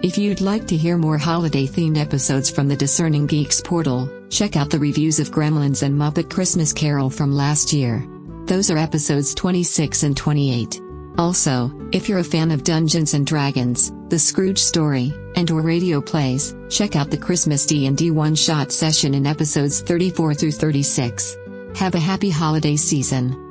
If you'd like to hear more holiday themed episodes from the Discerning Geeks portal, check out the reviews of Gremlins and Muppet Christmas Carol from last year. Those are episodes 26 and 28. Also, if you're a fan of Dungeons and Dragons, The Scrooge Story, and or radio plays, check out the Christmas D&D one-shot session in episodes 34 through 36. Have a happy holiday season.